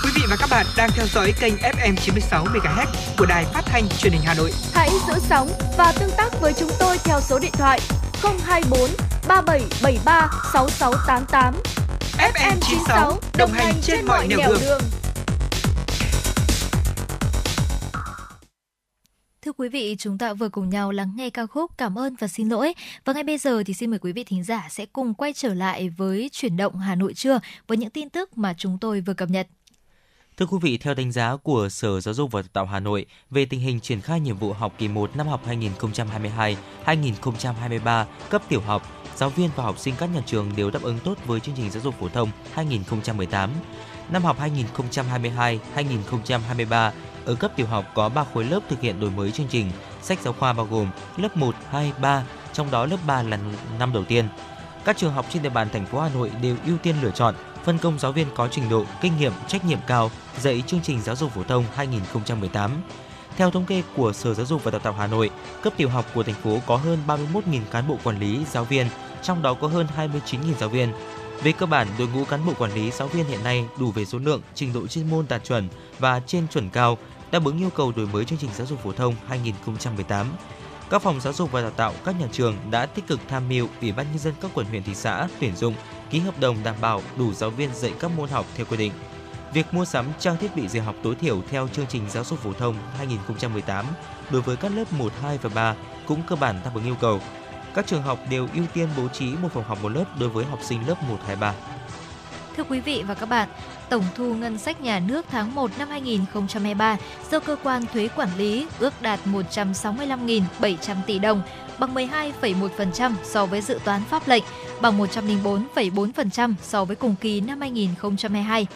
Quý vị và các bạn đang theo dõi kênh FM 96 MHz của đài phát thanh truyền hình Hà Nội. Hãy giữ sóng và tương tác với chúng tôi theo số điện thoại 024 3773 6688. FM 96 đồng hành trên mọi nẻo đường. Thưa quý vị, chúng ta vừa cùng nhau lắng nghe ca khúc Cảm ơn và xin lỗi. Và ngay bây giờ thì xin mời quý vị thính giả sẽ cùng quay trở lại với chuyển động Hà Nội trưa với những tin tức mà chúng tôi vừa cập nhật. Thưa quý vị, theo đánh giá của Sở Giáo dục và Đào tạo Hà Nội về tình hình triển khai nhiệm vụ học kỳ 1 năm học 2022-2023 cấp tiểu học, giáo viên và học sinh các nhà trường đều đáp ứng tốt với chương trình giáo dục phổ thông 2018. Năm học 2022-2023, ở cấp tiểu học có 3 khối lớp thực hiện đổi mới chương trình, sách giáo khoa bao gồm lớp 1, 2, 3, trong đó lớp 3 là năm đầu tiên. Các trường học trên địa bàn thành phố Hà Nội đều ưu tiên lựa chọn phân công giáo viên có trình độ, kinh nghiệm, trách nhiệm cao dạy chương trình giáo dục phổ thông 2018. Theo thống kê của Sở Giáo dục và Đào tạo Hà Nội, cấp tiểu học của thành phố có hơn 31.000 cán bộ quản lý, giáo viên, trong đó có hơn 29.000 giáo viên. Về cơ bản, đội ngũ cán bộ quản lý giáo viên hiện nay đủ về số lượng, trình độ chuyên môn đạt chuẩn và trên chuẩn cao, đáp ứng yêu cầu đổi mới chương trình giáo dục phổ thông 2018. Các phòng giáo dục và đào tạo các nhà trường đã tích cực tham mưu Ủy ban nhân dân các quận huyện thị xã tuyển dụng, ký hợp đồng đảm bảo đủ giáo viên dạy các môn học theo quy định. Việc mua sắm trang thiết bị dạy học tối thiểu theo chương trình giáo dục phổ thông 2018 đối với các lớp 1, 2 và 3 cũng cơ bản đáp ứng yêu cầu. Các trường học đều ưu tiên bố trí một phòng học một lớp đối với học sinh lớp 1, 2, 3. Thưa quý vị và các bạn, tổng thu ngân sách nhà nước tháng 1 năm 2023 do cơ quan thuế quản lý ước đạt 165.700 tỷ đồng, bằng 12,1% so với dự toán pháp lệnh, bằng 104,4% so với cùng kỳ năm 2022.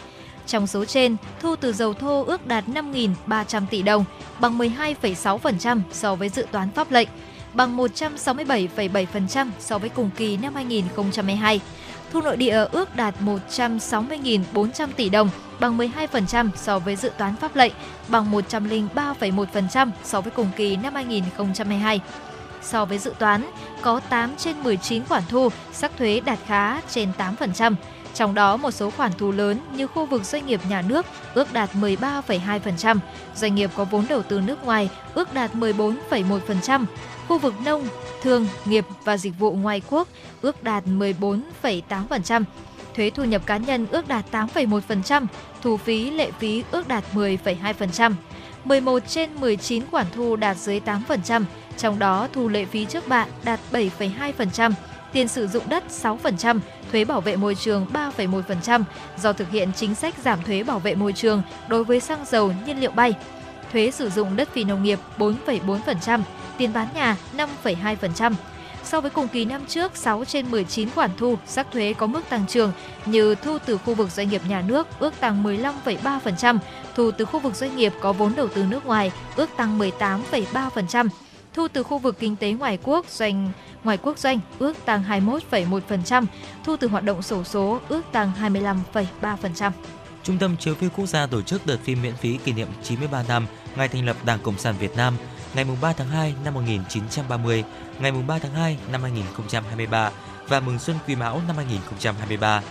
Trong số trên, thu từ dầu thô ước đạt 5.300 tỷ đồng, bằng 12,6% so với dự toán pháp lệnh, bằng 167,7% so với cùng kỳ năm 2022. Thu nội địa ước đạt 160.400 tỷ đồng, bằng 12% so với dự toán pháp lệnh, bằng 103,1% so với cùng kỳ năm 2022. So với dự toán, có 8 trên 19 khoản thu sắc thuế đạt khá trên 8%. Trong đó một số khoản thu lớn như khu vực doanh nghiệp nhà nước ước đạt 13,2%, doanh nghiệp có vốn đầu tư nước ngoài ước đạt 14,1%, khu vực nông, thương, nghiệp và dịch vụ ngoài quốc ước đạt 14,8%, thuế thu nhập cá nhân ước đạt 8,1%, thu phí lệ phí ước đạt 10,2%. 11 trên 19 khoản thu đạt dưới 8%, trong đó thu lệ phí trước bạ đạt 7,2%, tiền sử dụng đất 6%, thuế bảo vệ môi trường 3,1% do thực hiện chính sách giảm thuế bảo vệ môi trường đối với xăng dầu nhiên liệu bay. Thuế sử dụng đất phi nông nghiệp 4,4%, tiền bán nhà 5,2%. So với cùng kỳ năm trước, 6 trên 19 khoản thu sắc thuế có mức tăng trưởng như thu từ khu vực doanh nghiệp nhà nước ước tăng 15,3%, thu từ khu vực doanh nghiệp có vốn đầu tư nước ngoài ước tăng 18,3%, thu từ khu vực kinh tế ngoài quốc doanh ngoài quốc doanh ước tăng 21,1%, thu từ hoạt động sổ số ước tăng 25,3%. Trung tâm Chiếu phim Quốc gia tổ chức đợt phim miễn phí kỷ niệm 93 năm ngày thành lập Đảng Cộng sản Việt Nam ngày 3 tháng 2 năm 1930, ngày 3 tháng 2 năm 2023 và mừng xuân Quý Mão năm 2023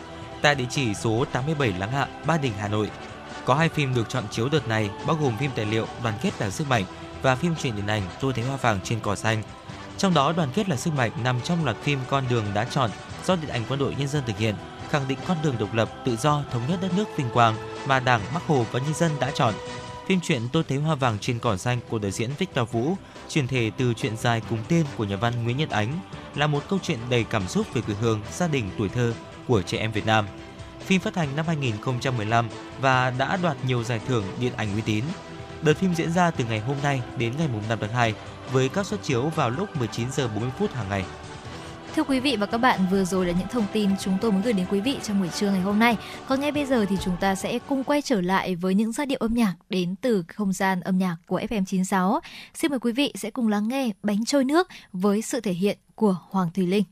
tại địa chỉ số 87 Láng Hạ, Ba Đình, Hà Nội. Có hai phim được chọn chiếu đợt này bao gồm phim tài liệu Đoàn kết là sức mạnh và phim truyền hình ảnh Tôi thấy hoa vàng trên cỏ xanh. Trong đó Đoàn kết là sức mạnh nằm trong loạt phim Con đường đã chọn do Điện ảnh Quân đội Nhân dân thực hiện, khẳng định con đường độc lập, tự do, thống nhất đất nước vinh quang mà Đảng, Bác Hồ và nhân dân đã chọn. Phim truyện Tôi thấy hoa vàng trên cỏ xanh của đạo diễn Victor Vũ truyền thể từ truyện dài cùng tên của nhà văn Nguyễn Nhật Ánh là một câu chuyện đầy cảm xúc về quê hương, gia đình, tuổi thơ của trẻ em Việt Nam. Phim phát hành năm 2015 và đã đoạt nhiều giải thưởng điện ảnh uy tín. Đợt phim diễn ra từ ngày hôm nay đến ngày 5 tháng 2 với các suất chiếu vào lúc 19 giờ 40 phút hàng ngày. Thưa quý vị và các bạn, vừa rồi là những thông tin chúng tôi muốn gửi đến quý vị trong buổi trưa ngày hôm nay. Còn ngay bây giờ thì chúng ta sẽ cùng quay trở lại với những giai điệu âm nhạc đến từ không gian âm nhạc của FM96. Xin mời quý vị sẽ cùng lắng nghe Bánh trôi nước với sự thể hiện của Hoàng Thùy Linh.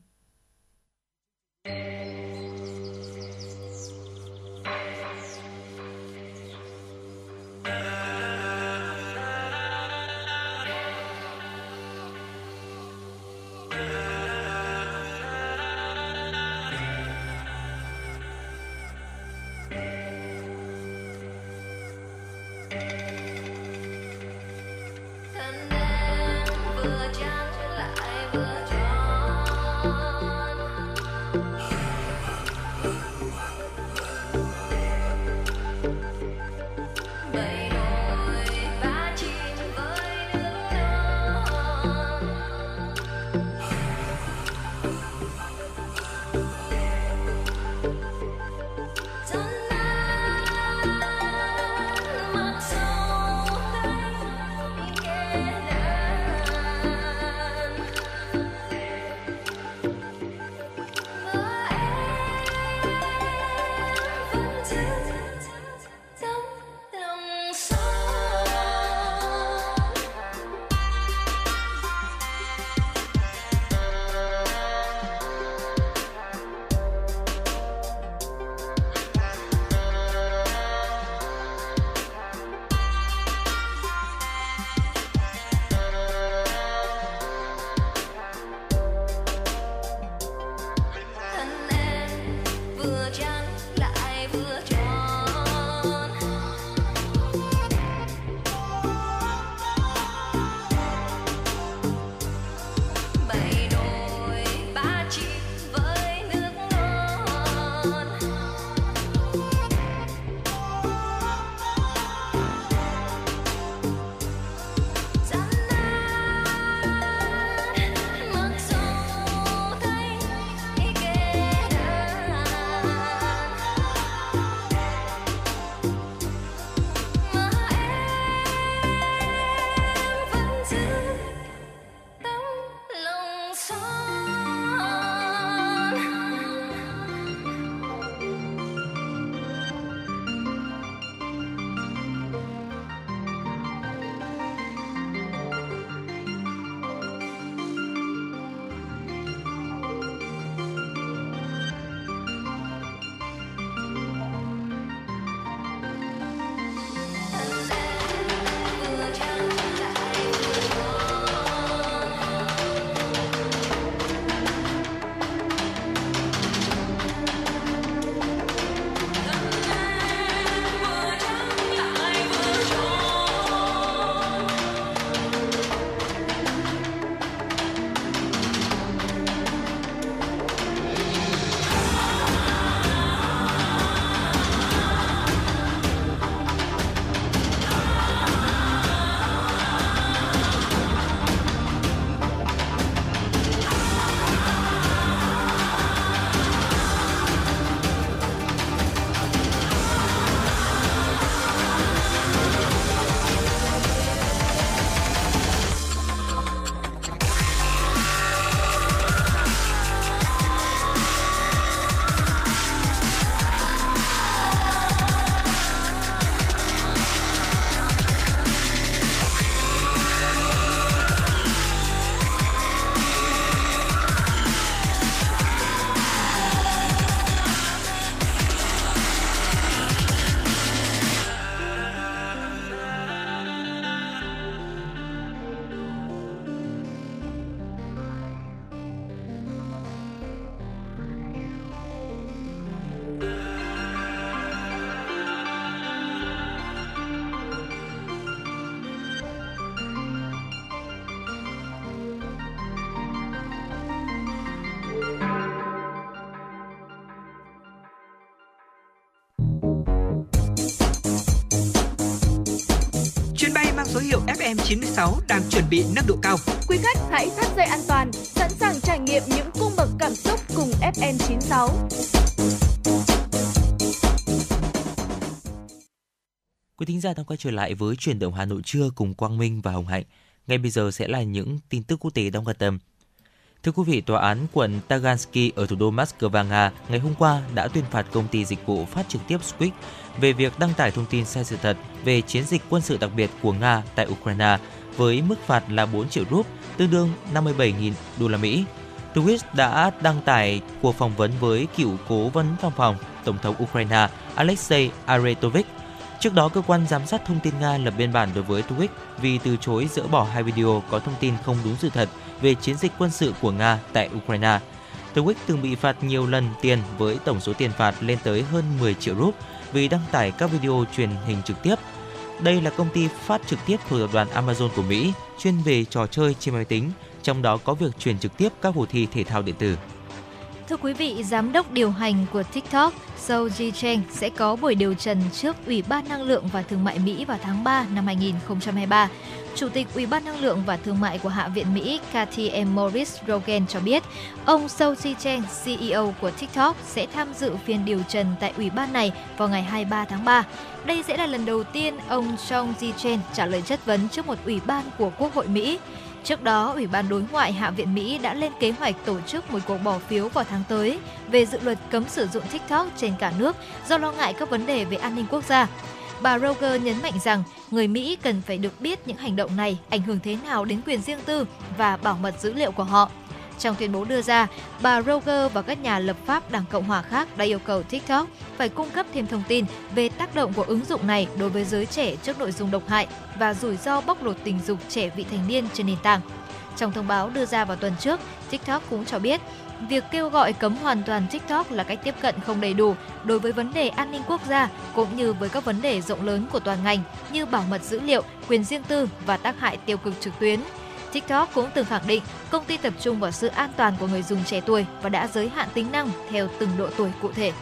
Số hiệu FM96 đang chuẩn bị nâng độ cao. Quý khách hãy thắt dây an toàn, sẵn sàng trải nghiệm những cung bậc cảm xúc cùng FM96. Quý thính giả đang quay trở lại với chuyển động Hà Nội trưa cùng Quang Minh và Hồng Hạnh. Ngay bây giờ sẽ là những tin tức quốc tế đang quan tâm. Thưa quý vị, tòa án quận Tagansky ở thủ đô Moscow, Nga ngày hôm qua đã tuyên phạt công ty dịch vụ phát trực tiếp Squid về việc đăng tải thông tin sai sự thật về chiến dịch quân sự đặc biệt của Nga tại Ukraine với mức phạt là 4 triệu rúp, tương đương 57.000 đô la Mỹ. Twitch đã đăng tải cuộc phỏng vấn với cựu cố vấn văn phòng Tổng thống Ukraine Alexei Aretovich. Trước đó, cơ quan giám sát thông tin Nga lập biên bản đối với Twitch vì từ chối dỡ bỏ hai video có thông tin không đúng sự thật về chiến dịch quân sự của Nga tại Ukraine. Twitch từng bị phạt nhiều lần tiền với tổng số tiền phạt lên tới hơn 10 triệu rúp vì đăng tải các video truyền hình trực tiếp. Đây là công ty phát trực tiếp thuộc tập đoàn Amazon của Mỹ, chuyên về trò chơi trên máy tính, trong đó có việc truyền trực tiếp các cuộc thi thể thao điện tử. Thưa quý vị, giám đốc điều hành của TikTok, Zhou Zhicheng sẽ có buổi điều trần trước Ủy ban Năng lượng và Thương mại Mỹ vào tháng 3 năm 2023. Chủ tịch Ủy ban Năng lượng và Thương mại của Hạ viện Mỹ Cathy M. Morris Rogan cho biết, ông Zhou Zhicheng, CEO của TikTok, sẽ tham dự phiên điều trần tại Ủy ban này vào ngày 23 tháng 3. Đây sẽ là lần đầu tiên ông Zhou Zhicheng trả lời chất vấn trước một ủy ban của Quốc hội Mỹ. Trước đó, Ủy ban Đối ngoại Hạ viện Mỹ đã lên kế hoạch tổ chức một cuộc bỏ phiếu vào tháng tới về dự luật cấm sử dụng TikTok trên cả nước do lo ngại các vấn đề về an ninh quốc gia. Bà Roger nhấn mạnh rằng người Mỹ cần phải được biết những hành động này ảnh hưởng thế nào đến quyền riêng tư và bảo mật dữ liệu của họ. Trong tuyên bố đưa ra, bà Roger và các nhà lập pháp Đảng Cộng hòa khác đã yêu cầu TikTok phải cung cấp thêm thông tin về tác động của ứng dụng này đối với giới trẻ trước nội dung độc hại và rủi ro bóc lột tình dục trẻ vị thành niên trên nền tảng. Trong thông báo đưa ra vào tuần trước, TikTok cũng cho biết việc kêu gọi cấm hoàn toàn TikTok là cách tiếp cận không đầy đủ đối với vấn đề an ninh quốc gia cũng như với các vấn đề rộng lớn của toàn ngành như bảo mật dữ liệu, quyền riêng tư và tác hại tiêu cực trực tuyến. TikTok cũng từng khẳng định công ty tập trung vào sự an toàn của người dùng trẻ tuổi và đã giới hạn tính năng theo từng độ tuổi cụ thể.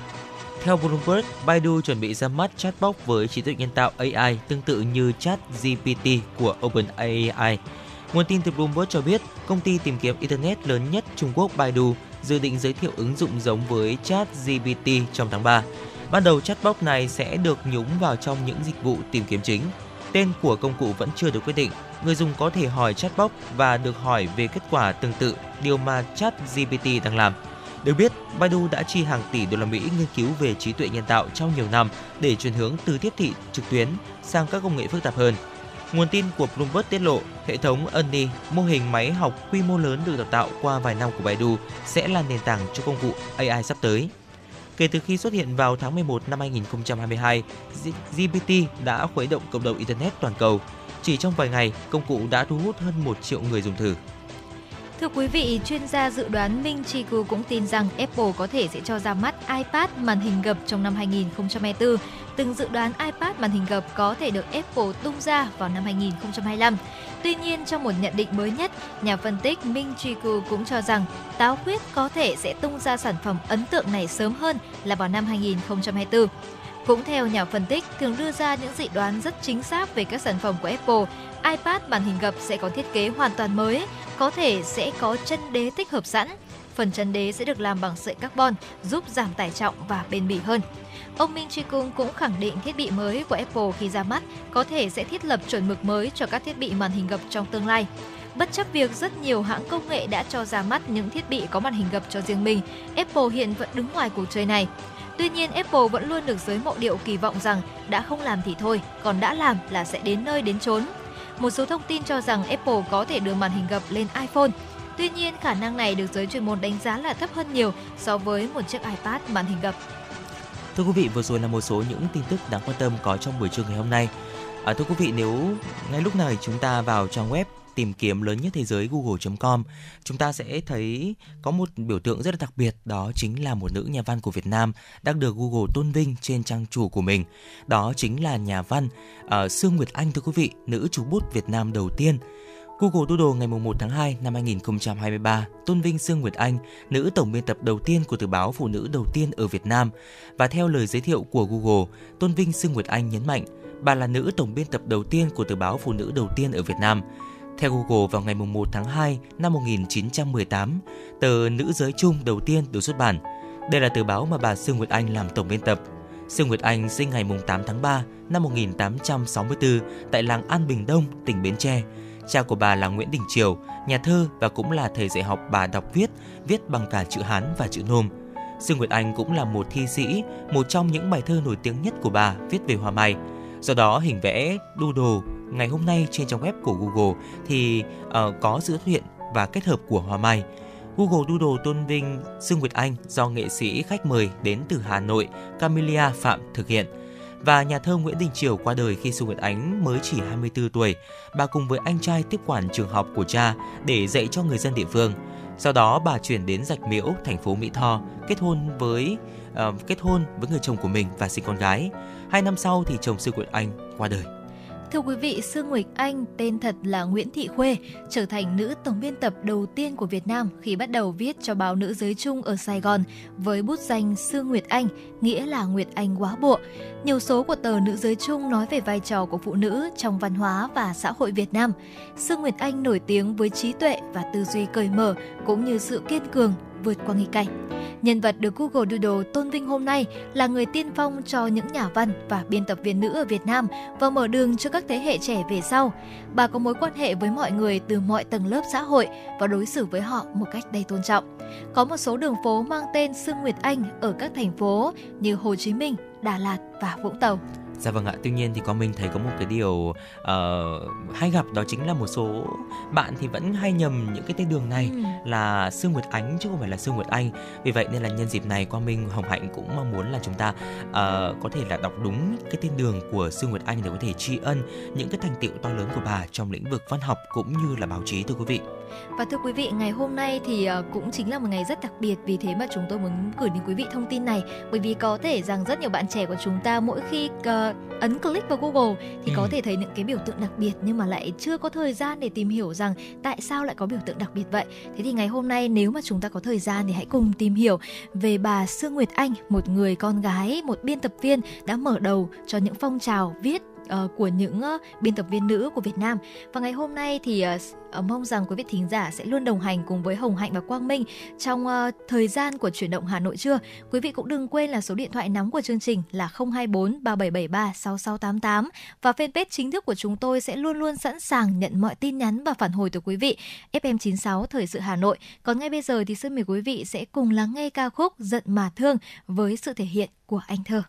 Theo Bloomberg, Baidu chuẩn bị ra mắt chatbot với trí tuệ nhân tạo AI tương tự như chat GPT của OpenAI. Nguồn tin từ Bloomberg cho biết, công ty tìm kiếm Internet lớn nhất Trung Quốc Baidu dự định giới thiệu ứng dụng giống với chat GPT trong tháng 3. Ban đầu chatbot này sẽ được nhúng vào trong những dịch vụ tìm kiếm chính. Tên của công cụ vẫn chưa được quyết định. Người dùng có thể hỏi chatbot và được hỏi về kết quả tương tự điều mà chat GPT đang làm. Được biết, Baidu đã chi hàng tỷ đô la Mỹ nghiên cứu về trí tuệ nhân tạo trong nhiều năm để chuyển hướng từ tiếp thị trực tuyến sang các công nghệ phức tạp hơn. Nguồn tin của Bloomberg tiết lộ, hệ thống Ernie, mô hình máy học quy mô lớn được đào tạo qua vài năm của Baidu, sẽ là nền tảng cho công cụ AI sắp tới. Kể từ khi xuất hiện vào tháng 11 năm 2022, GPT đã khuấy động cộng đồng Internet toàn cầu. Chỉ trong vài ngày, công cụ đã thu hút hơn 1 triệu người dùng thử. Thưa quý vị, chuyên gia dự đoán Minh Chi cũng tin rằng Apple có thể sẽ cho ra mắt iPad màn hình gập trong năm 2024. Từng dự đoán iPad màn hình gập có thể được Apple tung ra vào năm 2025. Tuy nhiên, trong một nhận định mới nhất, nhà phân tích Minh Chi cũng cho rằng táo quyết có thể sẽ tung ra sản phẩm ấn tượng này sớm hơn là vào năm 2024. Cũng theo nhà phân tích, thường đưa ra những dự đoán rất chính xác về các sản phẩm của Apple, iPad màn hình gập sẽ có thiết kế hoàn toàn mới, có thể sẽ có chân đế tích hợp sẵn. Phần chân đế sẽ được làm bằng sợi carbon, giúp giảm tải trọng và bền bỉ hơn. Ông Minh Chi Cung cũng khẳng định thiết bị mới của Apple khi ra mắt có thể sẽ thiết lập chuẩn mực mới cho các thiết bị màn hình gập trong tương lai. Bất chấp việc rất nhiều hãng công nghệ đã cho ra mắt những thiết bị có màn hình gập cho riêng mình, Apple hiện vẫn đứng ngoài cuộc chơi này. Tuy nhiên, Apple vẫn luôn được giới mộ điệu kỳ vọng rằng đã không làm thì thôi, còn đã làm là sẽ đến nơi đến chốn. Một số thông tin cho rằng Apple có thể đưa màn hình gập lên iPhone. Tuy nhiên, khả năng này được giới chuyên môn đánh giá là thấp hơn nhiều so với một chiếc iPad màn hình gập. Thưa quý vị, vừa rồi là một số những tin tức đáng quan tâm có trong buổi trưa ngày hôm nay. À, thưa quý vị, nếu ngay lúc này chúng ta vào trang web tìm kiếm lớn nhất thế giới google.com chúng ta sẽ thấy có một biểu tượng rất là đặc biệt đó chính là một nữ nhà văn của Việt Nam đang được Google tôn vinh trên trang chủ của mình đó chính là nhà văn uh, Sương Nguyệt Anh thưa quý vị nữ chủ bút Việt Nam đầu tiên Google Doodle ngày 1 tháng 2 năm 2023 tôn vinh Sương Nguyệt Anh, nữ tổng biên tập đầu tiên của tờ báo phụ nữ đầu tiên ở Việt Nam. Và theo lời giới thiệu của Google, tôn vinh Sương Nguyệt Anh nhấn mạnh, bà là nữ tổng biên tập đầu tiên của tờ báo phụ nữ đầu tiên ở Việt Nam. Theo Google, vào ngày 1 tháng 2 năm 1918, tờ Nữ giới chung đầu tiên được xuất bản. Đây là tờ báo mà bà Sương Nguyệt Anh làm tổng biên tập. Sương Nguyệt Anh sinh ngày 8 tháng 3 năm 1864 tại làng An Bình Đông, tỉnh Bến Tre. Cha của bà là Nguyễn Đình Triều, nhà thơ và cũng là thầy dạy học bà đọc viết, viết bằng cả chữ Hán và chữ Nôm. Sương Nguyệt Anh cũng là một thi sĩ, một trong những bài thơ nổi tiếng nhất của bà viết về hoa mai. Do đó hình vẽ doodle ngày hôm nay trên trang web của Google thì uh, có sự xuất hiện và kết hợp của hoa mai. Google Doodle tôn vinh Dương Nguyệt Anh do nghệ sĩ khách mời đến từ Hà Nội Camelia Phạm thực hiện. Và nhà thơ Nguyễn Đình Triều qua đời khi Dương Nguyệt Ánh mới chỉ 24 tuổi. Bà cùng với anh trai tiếp quản trường học của cha để dạy cho người dân địa phương. Sau đó bà chuyển đến Rạch Miễu, thành phố Mỹ Tho, kết hôn với uh, kết hôn với người chồng của mình và sinh con gái. Hai năm sau thì chồng Dương Nguyệt Anh qua đời. Thưa quý vị, Sương Nguyệt Anh, tên thật là Nguyễn Thị Khuê, trở thành nữ tổng biên tập đầu tiên của Việt Nam khi bắt đầu viết cho báo Nữ Giới Trung ở Sài Gòn với bút danh Sương Nguyệt Anh, nghĩa là Nguyệt Anh quá bộ. Nhiều số của tờ Nữ Giới Trung nói về vai trò của phụ nữ trong văn hóa và xã hội Việt Nam. Sương Nguyệt Anh nổi tiếng với trí tuệ và tư duy cởi mở cũng như sự kiên cường vượt qua nghịch cảnh. Nhân vật được Google Doodle tôn vinh hôm nay là người tiên phong cho những nhà văn và biên tập viên nữ ở Việt Nam và mở đường cho các thế hệ trẻ về sau. Bà có mối quan hệ với mọi người từ mọi tầng lớp xã hội và đối xử với họ một cách đầy tôn trọng. Có một số đường phố mang tên Sương Nguyệt Anh ở các thành phố như Hồ Chí Minh, Đà Lạt và Vũng Tàu. Dạ vâng ạ, tuy nhiên thì có mình thấy có một cái điều uh, hay gặp đó chính là một số bạn thì vẫn hay nhầm những cái tên đường này ừ. là Sương Nguyệt Ánh chứ không phải là Sương Nguyệt Anh. Vì vậy nên là nhân dịp này Quang Minh Hồng Hạnh cũng mong muốn là chúng ta uh, có thể là đọc đúng cái tên đường của Sương Nguyệt Anh để có thể tri ân những cái thành tựu to lớn của bà trong lĩnh vực văn học cũng như là báo chí thưa quý vị. Và thưa quý vị, ngày hôm nay thì ờ, cũng chính là một ngày rất đặc biệt vì thế mà chúng tôi muốn gửi đến quý vị thông tin này bởi vì có thể rằng rất nhiều bạn trẻ của chúng ta mỗi khi uh, ấn click vào Google thì ừ. có thể thấy những cái biểu tượng đặc biệt nhưng mà lại chưa có thời gian để tìm hiểu rằng tại sao lại có biểu tượng đặc biệt vậy. Thế thì ngày hôm nay nếu mà chúng ta có thời gian thì hãy cùng tìm hiểu về bà Sương Nguyệt Anh, một người con gái, một biên tập viên đã mở đầu cho những phong trào viết uh, của những uh, biên tập viên nữ của Việt Nam. Và ngày hôm nay thì uh, mong rằng quý vị thính giả sẽ luôn đồng hành cùng với Hồng Hạnh và Quang Minh trong uh, thời gian của chuyển động Hà Nội trưa. Quý vị cũng đừng quên là số điện thoại nóng của chương trình là 024 3773 6688 và fanpage chính thức của chúng tôi sẽ luôn luôn sẵn sàng nhận mọi tin nhắn và phản hồi từ quý vị. FM96 Thời sự Hà Nội. Còn ngay bây giờ thì xin mời quý vị sẽ cùng lắng nghe ca khúc Giận mà thương với sự thể hiện của anh Thơ.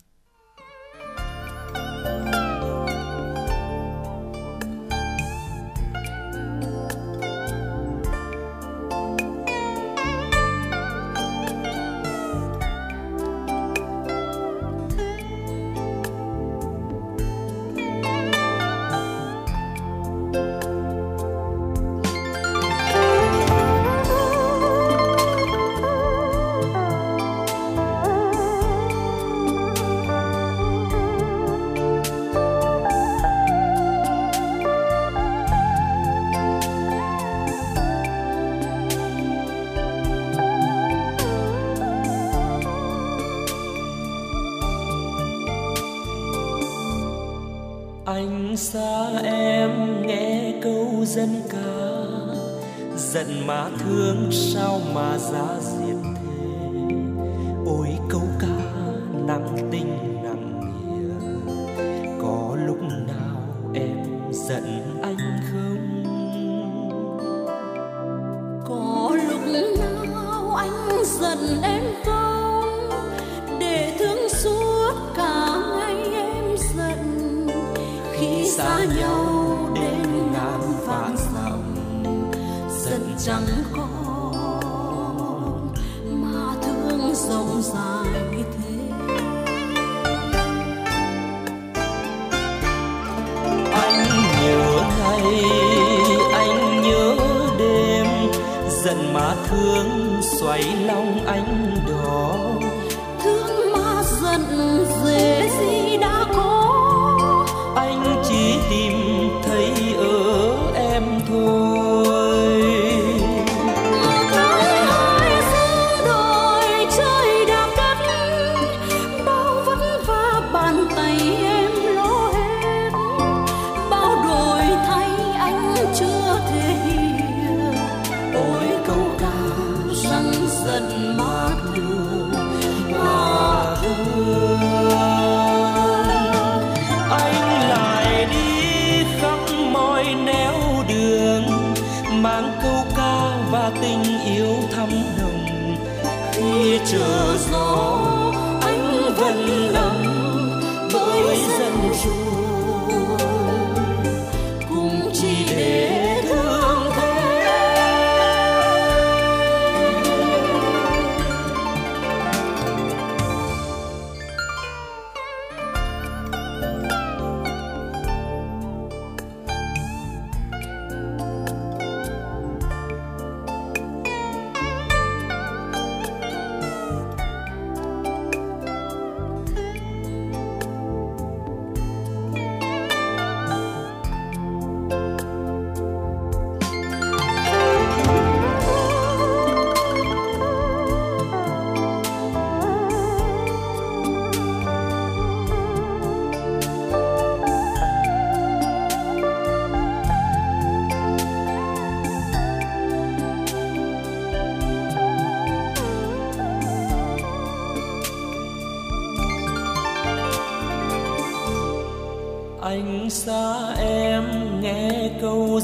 Giận mà thương sao mà giá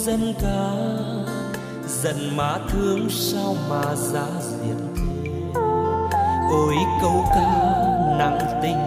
dân ca dần má thương sao mà giá diệt thế ôi câu ca nặng tình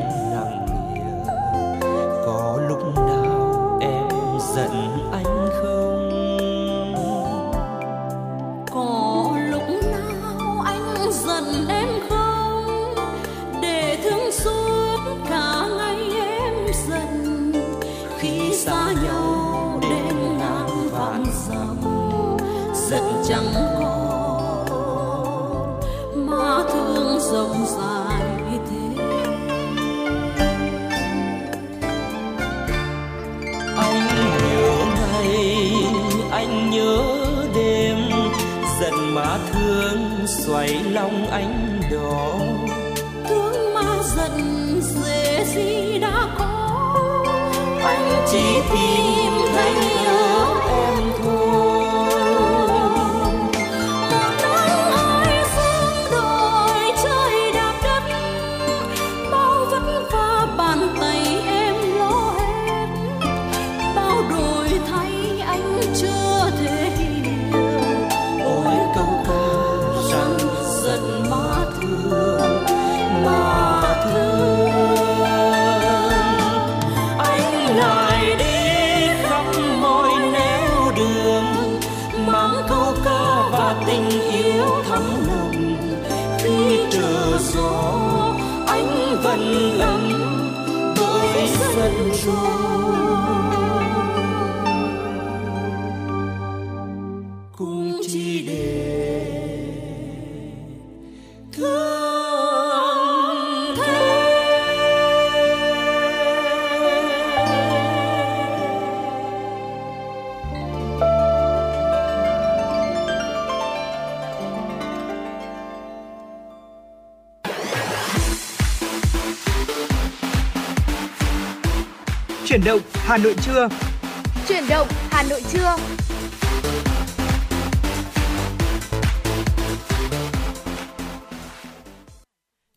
Hà Nội trưa. Chuyển động Hà Nội trưa.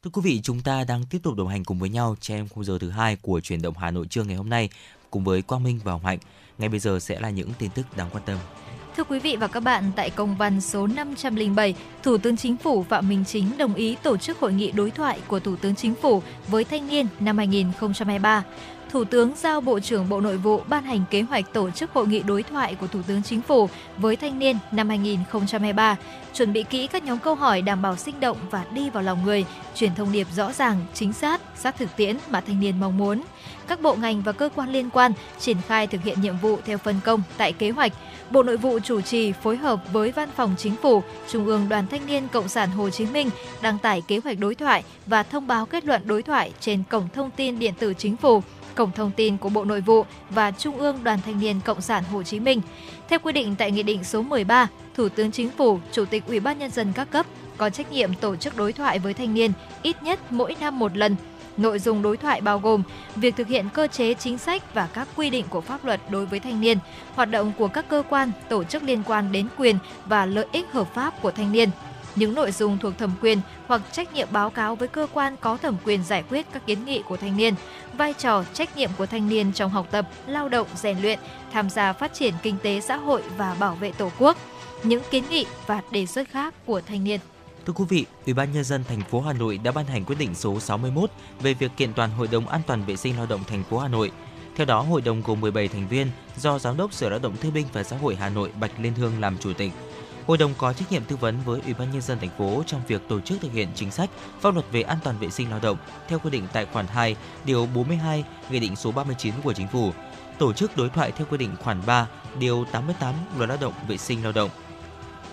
Thưa quý vị, chúng ta đang tiếp tục đồng hành cùng với nhau trong khung giờ thứ hai của chuyển động Hà Nội trưa ngày hôm nay cùng với Quang Minh và Hồng Hạnh. Ngay bây giờ sẽ là những tin tức đáng quan tâm. Thưa quý vị và các bạn, tại công văn số 507, Thủ tướng Chính phủ Phạm Minh Chính đồng ý tổ chức hội nghị đối thoại của Thủ tướng Chính phủ với thanh niên năm 2023. Thủ tướng giao Bộ trưởng Bộ Nội vụ ban hành kế hoạch tổ chức hội nghị đối thoại của Thủ tướng Chính phủ với thanh niên năm 2023, chuẩn bị kỹ các nhóm câu hỏi đảm bảo sinh động và đi vào lòng người, truyền thông điệp rõ ràng, chính xác, sát thực tiễn mà thanh niên mong muốn. Các bộ ngành và cơ quan liên quan triển khai thực hiện nhiệm vụ theo phân công tại kế hoạch. Bộ Nội vụ chủ trì phối hợp với Văn phòng Chính phủ, Trung ương Đoàn Thanh niên Cộng sản Hồ Chí Minh đăng tải kế hoạch đối thoại và thông báo kết luận đối thoại trên cổng thông tin điện tử Chính phủ cổng thông tin của Bộ Nội vụ và Trung ương Đoàn Thanh niên Cộng sản Hồ Chí Minh. Theo quy định tại Nghị định số 13, Thủ tướng Chính phủ, Chủ tịch Ủy ban Nhân dân các cấp có trách nhiệm tổ chức đối thoại với thanh niên ít nhất mỗi năm một lần. Nội dung đối thoại bao gồm việc thực hiện cơ chế chính sách và các quy định của pháp luật đối với thanh niên, hoạt động của các cơ quan, tổ chức liên quan đến quyền và lợi ích hợp pháp của thanh niên, những nội dung thuộc thẩm quyền hoặc trách nhiệm báo cáo với cơ quan có thẩm quyền giải quyết các kiến nghị của thanh niên, vai trò trách nhiệm của thanh niên trong học tập, lao động, rèn luyện, tham gia phát triển kinh tế xã hội và bảo vệ Tổ quốc. những kiến nghị và đề xuất khác của thanh niên. Thưa quý vị, Ủy ban nhân dân thành phố Hà Nội đã ban hành quyết định số 61 về việc kiện toàn Hội đồng An toàn vệ sinh lao động thành phố Hà Nội. Theo đó, hội đồng gồm 17 thành viên do Giám đốc Sở Lao động Thương binh và Xã hội Hà Nội Bạch Liên Hương làm chủ tịch. Hội đồng có trách nhiệm tư vấn với Ủy ban nhân dân thành phố trong việc tổ chức thực hiện chính sách, pháp luật về an toàn vệ sinh lao động theo quy định tại khoản 2, điều 42, Nghị định số 39 của Chính phủ. Tổ chức đối thoại theo quy định khoản 3, điều 88 Luật Lao động vệ sinh lao động.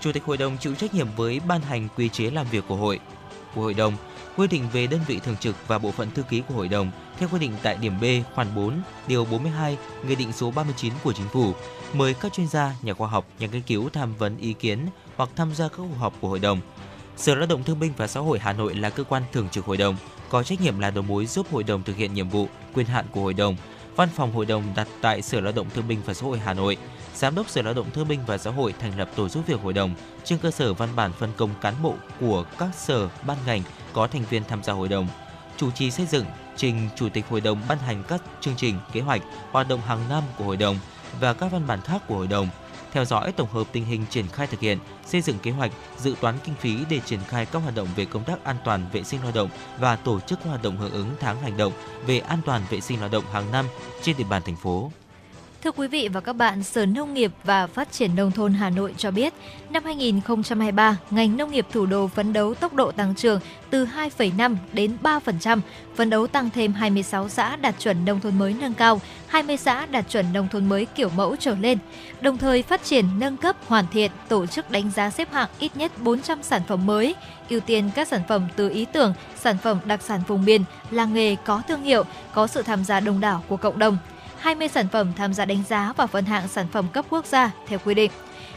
Chủ tịch hội đồng chịu trách nhiệm với ban hành quy chế làm việc của hội của hội đồng, quy định về đơn vị thường trực và bộ phận thư ký của hội đồng theo quy định tại điểm B khoản 4, điều 42, Nghị định số 39 của Chính phủ, mời các chuyên gia, nhà khoa học, nhà nghiên cứu tham vấn ý kiến hoặc tham gia các cuộc họp của hội đồng. Sở Lao động Thương binh và Xã hội Hà Nội là cơ quan thường trực hội đồng, có trách nhiệm là đầu mối giúp hội đồng thực hiện nhiệm vụ, quyền hạn của hội đồng. Văn phòng hội đồng đặt tại Sở Lao động Thương binh và Xã hội Hà Nội. Giám đốc Sở Lao động Thương binh và Xã hội thành lập tổ giúp việc hội đồng trên cơ sở văn bản phân công cán bộ của các sở, ban ngành có thành viên tham gia hội đồng. Chủ trì xây dựng, trình Chủ tịch hội đồng ban hành các chương trình, kế hoạch, hoạt động hàng năm của hội đồng và các văn bản khác của hội đồng, theo dõi tổng hợp tình hình triển khai thực hiện, xây dựng kế hoạch, dự toán kinh phí để triển khai các hoạt động về công tác an toàn vệ sinh lao động và tổ chức hoạt động hưởng ứng tháng hành động về an toàn vệ sinh lao động hàng năm trên địa bàn thành phố. Thưa quý vị và các bạn, Sở Nông nghiệp và Phát triển Nông thôn Hà Nội cho biết, năm 2023, ngành nông nghiệp thủ đô phấn đấu tốc độ tăng trưởng từ 2,5 đến 3%, phấn đấu tăng thêm 26 xã đạt chuẩn nông thôn mới nâng cao, 20 xã đạt chuẩn nông thôn mới kiểu mẫu trở lên, đồng thời phát triển nâng cấp hoàn thiện tổ chức đánh giá xếp hạng ít nhất 400 sản phẩm mới, ưu tiên các sản phẩm từ ý tưởng, sản phẩm đặc sản vùng miền, làng nghề có thương hiệu, có sự tham gia đông đảo của cộng đồng. 20 sản phẩm tham gia đánh giá và phân hạng sản phẩm cấp quốc gia theo quy định.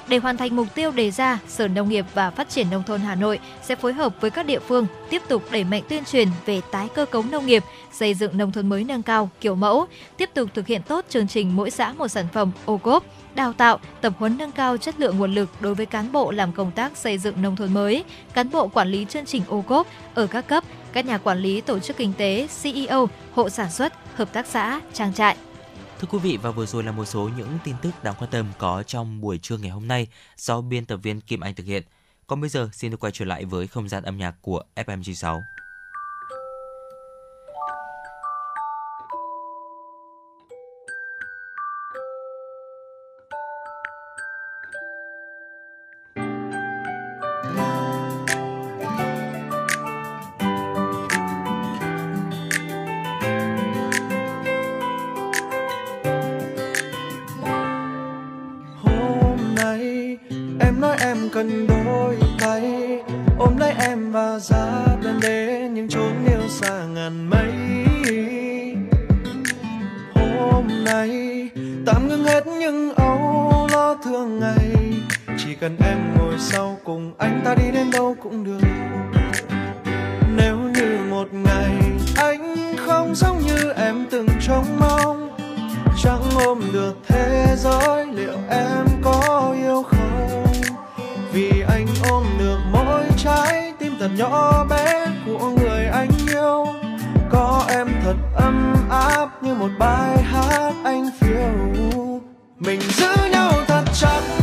Để hoàn thành mục tiêu đề ra, Sở Nông nghiệp và Phát triển Nông thôn Hà Nội sẽ phối hợp với các địa phương tiếp tục đẩy mạnh tuyên truyền về tái cơ cấu nông nghiệp, xây dựng nông thôn mới nâng cao, kiểu mẫu, tiếp tục thực hiện tốt chương trình mỗi xã một sản phẩm ô cốp, đào tạo, tập huấn nâng cao chất lượng nguồn lực đối với cán bộ làm công tác xây dựng nông thôn mới, cán bộ quản lý chương trình ô cốp ở các cấp, các nhà quản lý tổ chức kinh tế, CEO, hộ sản xuất, hợp tác xã, trang trại. Thưa quý vị, và vừa rồi là một số những tin tức đáng quan tâm có trong buổi trưa ngày hôm nay do biên tập viên Kim Anh thực hiện. Còn bây giờ, xin được quay trở lại với không gian âm nhạc của FM96. Em nói em cần đôi tay ôm lấy em và ra bên đến những chốn yêu xa ngàn mây. Hôm nay, tạm ngưng hết những âu lo thường ngày. Chỉ cần em ngồi sau cùng anh ta đi đến đâu cũng được. Nếu như một ngày anh không giống như em từng trông mong, chẳng ôm được thế giới liệu em có yêu không? Trái, tim thật nhỏ bé của người anh yêu. Có em thật ấm áp như một bài hát anh phiêu. Mình giữ nhau thật chặt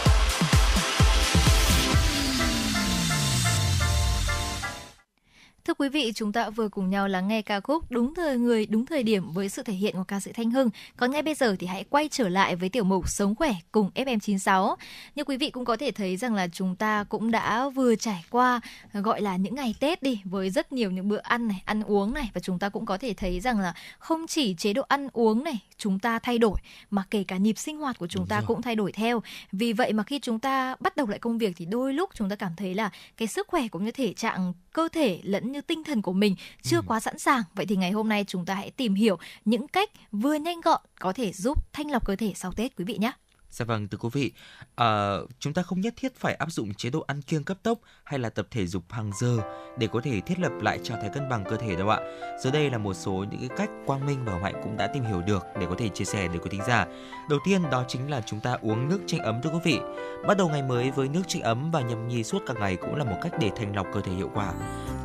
Thưa quý vị, chúng ta vừa cùng nhau lắng nghe ca khúc Đúng thời người, đúng thời điểm với sự thể hiện của ca sĩ Thanh Hưng. Còn ngay bây giờ thì hãy quay trở lại với tiểu mục Sống khỏe cùng FM96. Như quý vị cũng có thể thấy rằng là chúng ta cũng đã vừa trải qua gọi là những ngày Tết đi với rất nhiều những bữa ăn này, ăn uống này và chúng ta cũng có thể thấy rằng là không chỉ chế độ ăn uống này chúng ta thay đổi mà kể cả nhịp sinh hoạt của chúng Đúng ta rồi. cũng thay đổi theo. Vì vậy mà khi chúng ta bắt đầu lại công việc thì đôi lúc chúng ta cảm thấy là cái sức khỏe cũng như thể trạng cơ thể lẫn như tinh thần của mình chưa Ừ. quá sẵn sàng. Vậy thì ngày hôm nay chúng ta hãy tìm hiểu những cách vừa nhanh gọn có thể giúp thanh lọc cơ thể sau Tết quý vị nhé. Dạ vâng, thưa quý vị, à, chúng ta không nhất thiết phải áp dụng chế độ ăn kiêng cấp tốc hay là tập thể dục hàng giờ để có thể thiết lập lại trạng thái cân bằng cơ thể đâu ạ. Dưới đây là một số những cái cách Quang Minh và mạnh cũng đã tìm hiểu được để có thể chia sẻ đến quý thính giả. Đầu tiên đó chính là chúng ta uống nước chanh ấm thưa quý vị. Bắt đầu ngày mới với nước chanh ấm và nhâm nhi suốt cả ngày cũng là một cách để thanh lọc cơ thể hiệu quả.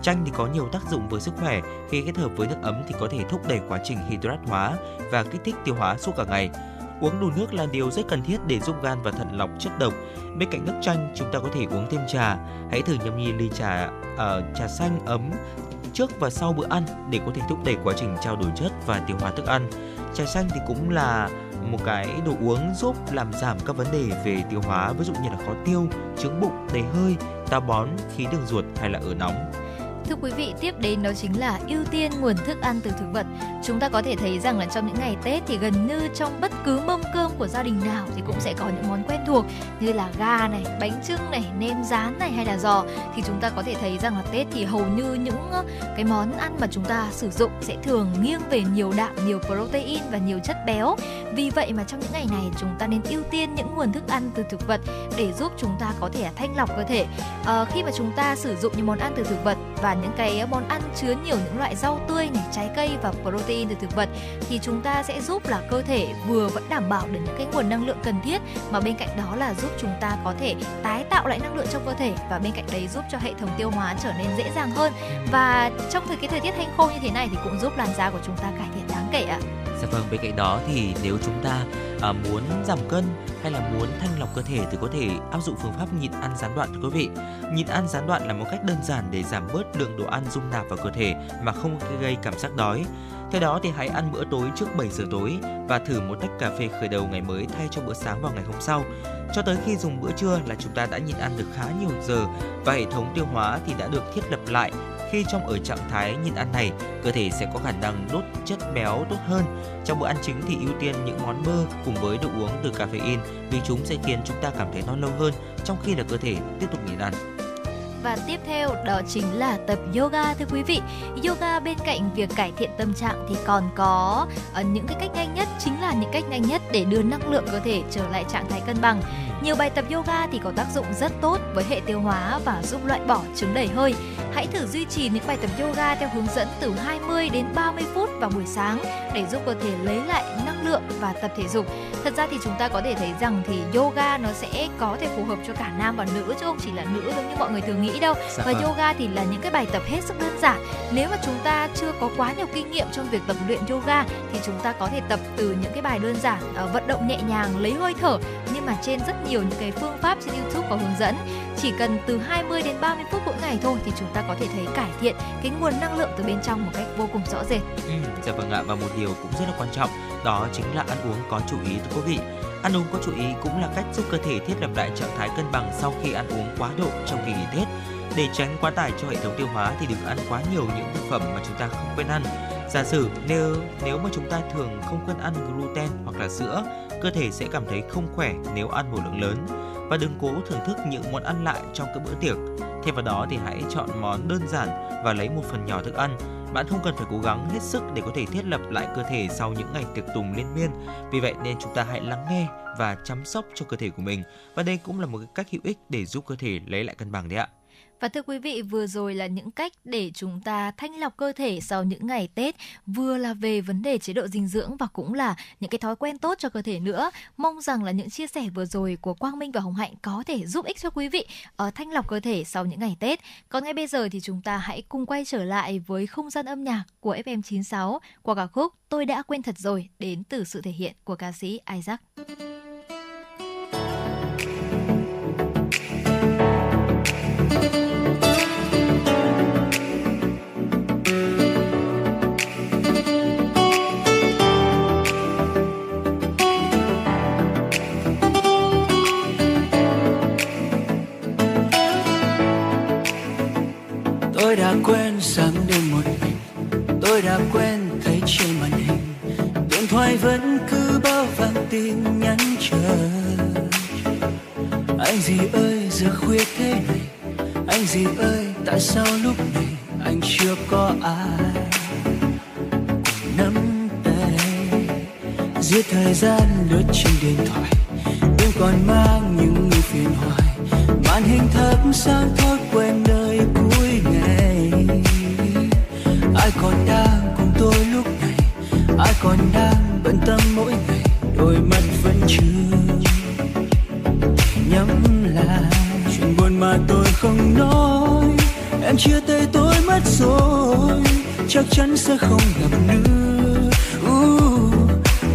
Chanh thì có nhiều tác dụng với sức khỏe, khi kết hợp với nước ấm thì có thể thúc đẩy quá trình hydrat hóa và kích thích tiêu hóa suốt cả ngày. Uống đủ nước là điều rất cần thiết để giúp gan và thận lọc chất độc. Bên cạnh nước chanh, chúng ta có thể uống thêm trà. Hãy thử nhâm nhi ly trà uh, trà xanh ấm trước và sau bữa ăn để có thể thúc đẩy quá trình trao đổi chất và tiêu hóa thức ăn. Trà xanh thì cũng là một cái đồ uống giúp làm giảm các vấn đề về tiêu hóa, ví dụ như là khó tiêu, trướng bụng, đầy hơi, táo bón, khí đường ruột hay là ở nóng. Thưa quý vị, tiếp đến đó chính là ưu tiên nguồn thức ăn từ thực vật. Chúng ta có thể thấy rằng là trong những ngày Tết thì gần như trong bất cứ mâm cơm của gia đình nào thì cũng sẽ có những món quen thuộc như là gà này, bánh trưng này, nem rán này hay là giò thì chúng ta có thể thấy rằng là Tết thì hầu như những cái món ăn mà chúng ta sử dụng sẽ thường nghiêng về nhiều đạm, nhiều protein và nhiều chất béo. Vì vậy mà trong những ngày này chúng ta nên ưu tiên những nguồn thức ăn từ thực vật để giúp chúng ta có thể thanh lọc cơ thể. À, khi mà chúng ta sử dụng những món ăn từ thực vật và những cái ờ, món ăn chứa nhiều những loại rau tươi này, trái cây và protein từ thực vật thì chúng ta sẽ giúp là cơ thể vừa vẫn đảm bảo được những cái nguồn năng lượng cần thiết mà bên cạnh đó là giúp chúng ta có thể tái tạo lại năng lượng trong cơ thể và bên cạnh đấy giúp cho hệ thống tiêu hóa trở nên dễ dàng hơn và trong thời cái thời tiết hanh khô như thế này thì cũng giúp làn da của chúng ta cải thiện đáng kể ạ. Dạ vâng, bên cạnh đó thì nếu chúng ta à, muốn giảm cân hay là muốn thanh lọc cơ thể thì có thể áp dụng phương pháp nhịn ăn gián đoạn thưa quý vị. Nhịn ăn gián đoạn là một cách đơn giản để giảm bớt lượng đồ ăn dung nạp vào cơ thể mà không gây cảm giác đói. Theo đó thì hãy ăn bữa tối trước 7 giờ tối và thử một tách cà phê khởi đầu ngày mới thay cho bữa sáng vào ngày hôm sau. Cho tới khi dùng bữa trưa là chúng ta đã nhịn ăn được khá nhiều giờ và hệ thống tiêu hóa thì đã được thiết lập lại khi trong ở trạng thái nhịn ăn này, cơ thể sẽ có khả năng đốt chất béo tốt hơn. Trong bữa ăn chính thì ưu tiên những món bơ cùng với đồ uống từ caffeine vì chúng sẽ khiến chúng ta cảm thấy no lâu hơn trong khi là cơ thể tiếp tục nhịn ăn và tiếp theo đó chính là tập yoga thưa quý vị. Yoga bên cạnh việc cải thiện tâm trạng thì còn có uh, những cái cách nhanh nhất chính là những cách nhanh nhất để đưa năng lượng cơ thể trở lại trạng thái cân bằng. Nhiều bài tập yoga thì có tác dụng rất tốt với hệ tiêu hóa và giúp loại bỏ chứng đầy hơi. Hãy thử duy trì những bài tập yoga theo hướng dẫn từ 20 đến 30 phút vào buổi sáng để giúp cơ thể lấy lại năng lượng và tập thể dục. Thật ra thì chúng ta có thể thấy rằng thì yoga nó sẽ có thể phù hợp cho cả nam và nữ chứ không chỉ là nữ giống như mọi người thường nghĩ đâu. Dạ và vâng. yoga thì là những cái bài tập hết sức đơn giản. Nếu mà chúng ta chưa có quá nhiều kinh nghiệm trong việc tập luyện yoga thì chúng ta có thể tập từ những cái bài đơn giản ờ, vận động nhẹ nhàng lấy hơi thở nhưng mà trên rất nhiều những cái phương pháp trên YouTube có hướng dẫn. Chỉ cần từ 20 đến 30 phút mỗi ngày thôi thì chúng ta có thể thấy cải thiện cái nguồn năng lượng từ bên trong một cách vô cùng rõ rệt. Ừ, dạ vâng ạ và một điều cũng rất là quan trọng đó chính là ăn uống có chú ý thưa quý vị. Ăn uống có chú ý cũng là cách giúp cơ thể thiết lập lại trạng thái cân bằng sau khi ăn uống quá độ trong kỳ nghỉ Tết. Để tránh quá tải cho hệ thống tiêu hóa thì đừng ăn quá nhiều những thực phẩm mà chúng ta không quen ăn. Giả sử nếu nếu mà chúng ta thường không quen ăn gluten hoặc là sữa, cơ thể sẽ cảm thấy không khỏe nếu ăn một lượng lớn. Và đừng cố thưởng thức những món ăn lại trong các bữa tiệc. Thêm vào đó thì hãy chọn món đơn giản và lấy một phần nhỏ thức ăn. Bạn không cần phải cố gắng hết sức để có thể thiết lập lại cơ thể sau những ngày tiệc tùng liên miên. Vì vậy nên chúng ta hãy lắng nghe và chăm sóc cho cơ thể của mình. Và đây cũng là một cách hữu ích để giúp cơ thể lấy lại cân bằng đấy ạ. Và thưa quý vị, vừa rồi là những cách để chúng ta thanh lọc cơ thể sau những ngày Tết, vừa là về vấn đề chế độ dinh dưỡng và cũng là những cái thói quen tốt cho cơ thể nữa. Mong rằng là những chia sẻ vừa rồi của Quang Minh và Hồng Hạnh có thể giúp ích cho quý vị ở thanh lọc cơ thể sau những ngày Tết. Còn ngay bây giờ thì chúng ta hãy cùng quay trở lại với không gian âm nhạc của FM96 qua ca khúc Tôi đã quên thật rồi đến từ sự thể hiện của ca sĩ Isaac. Tôi đã quên sáng đêm một mình. Tôi đã quên thấy trên màn hình. Điện thoại vẫn cứ bao vàng tin nhắn chờ. Anh gì ơi, giờ khuya thế này? Anh gì ơi, tại sao lúc này anh chưa có ai? Cùng nắm tay. Giết thời gian lướt trên điện thoại, đêm còn mang những người phiền hoài. Màn hình thấp sáng thôi quên nơi cuối còn đang cùng tôi lúc này. Ai còn đang bận tâm mỗi ngày đôi mắt vẫn chưa nhắm lại chuyện buồn mà tôi không nói. Em chia tay tôi mất rồi chắc chắn sẽ không gặp nữa. Uh,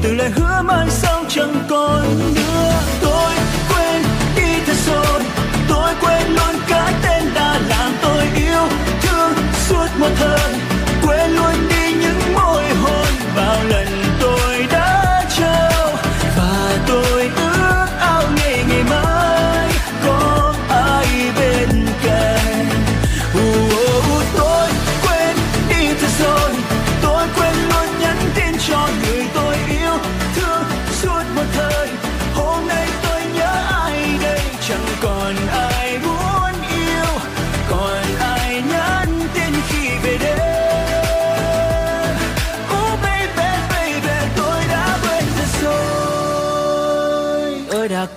từ lời hứa mai sau chẳng còn nữa. Tôi quên đi thật rồi tôi quên luôn cái tên đã làm tôi yêu thương suốt một thời quên luôn đi những môi hôn bao lần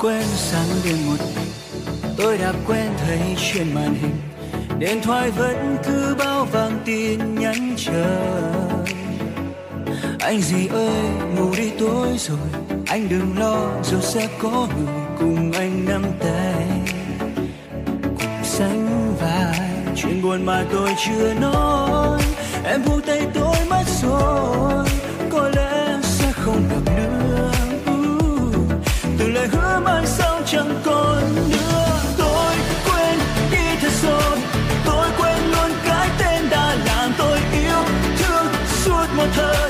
quên sáng đêm một mình. Tôi đã quen thấy trên màn hình điện thoại vẫn cứ bao vàng tin nhắn chờ. Anh gì ơi, ngủ đi tối rồi, anh đừng lo rồi sẽ có người cùng anh nắm tay. Cùng sánh vai, chuyện buồn mà tôi chưa nói. Em buông tay tôi mất rồi, có lẽ sẽ không được lời hứa mai sau chẳng còn nữa. Tôi quên đi thật rồi tôi quên luôn cái tên đã làm tôi yêu thương suốt một thời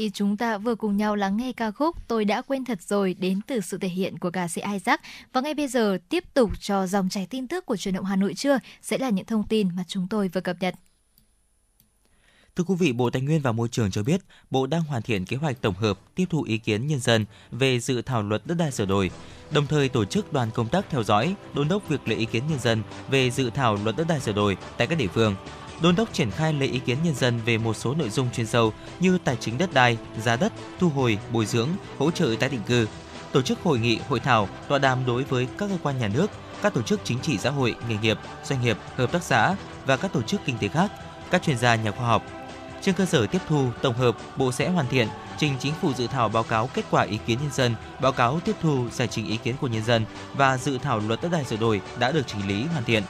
vị, chúng ta vừa cùng nhau lắng nghe ca khúc Tôi đã quên thật rồi đến từ sự thể hiện của ca sĩ Isaac. Và ngay bây giờ tiếp tục cho dòng chảy tin tức của truyền động Hà Nội trưa sẽ là những thông tin mà chúng tôi vừa cập nhật. Thưa quý vị, Bộ Tài nguyên và Môi trường cho biết, Bộ đang hoàn thiện kế hoạch tổng hợp tiếp thu ý kiến nhân dân về dự thảo luật đất đai sửa đổi, đồng thời tổ chức đoàn công tác theo dõi, đôn đốc việc lấy ý kiến nhân dân về dự thảo luật đất đai sửa đổi tại các địa phương. Đôn đốc triển khai lấy ý kiến nhân dân về một số nội dung chuyên sâu như tài chính đất đai, giá đất, thu hồi, bồi dưỡng, hỗ trợ tái định cư. Tổ chức hội nghị, hội thảo, tọa đàm đối với các cơ quan nhà nước, các tổ chức chính trị xã hội, nghề nghiệp, doanh nghiệp, hợp tác xã và các tổ chức kinh tế khác, các chuyên gia nhà khoa học, trên cơ sở tiếp thu, tổng hợp, Bộ sẽ hoàn thiện, trình chính phủ dự thảo báo cáo kết quả ý kiến nhân dân, báo cáo tiếp thu, giải trình ý kiến của nhân dân và dự thảo luật đất đai sửa đổi đã được chỉnh lý hoàn thiện.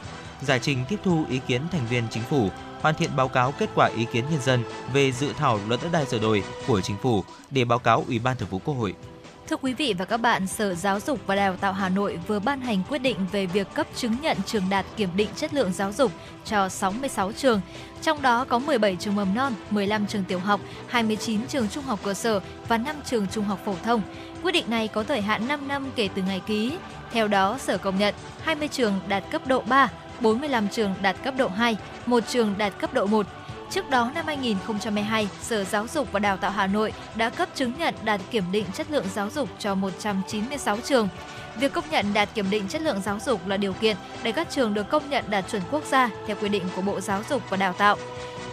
Giải trình tiếp thu ý kiến thành viên chính phủ, hoàn thiện báo cáo kết quả ý kiến nhân dân về dự thảo luật đất đai sửa đổi của chính phủ để báo cáo Ủy ban Thường vụ Quốc hội. Thưa quý vị và các bạn, Sở Giáo dục và Đào tạo Hà Nội vừa ban hành quyết định về việc cấp chứng nhận trường đạt kiểm định chất lượng giáo dục cho 66 trường. Trong đó có 17 trường mầm non, 15 trường tiểu học, 29 trường trung học cơ sở và 5 trường trung học phổ thông. Quyết định này có thời hạn 5 năm kể từ ngày ký. Theo đó, Sở công nhận 20 trường đạt cấp độ 3, 45 trường đạt cấp độ 2, một trường đạt cấp độ 1. Trước đó năm 2022, Sở Giáo dục và Đào tạo Hà Nội đã cấp chứng nhận đạt kiểm định chất lượng giáo dục cho 196 trường. Việc công nhận đạt kiểm định chất lượng giáo dục là điều kiện để các trường được công nhận đạt chuẩn quốc gia theo quy định của Bộ Giáo dục và Đào tạo.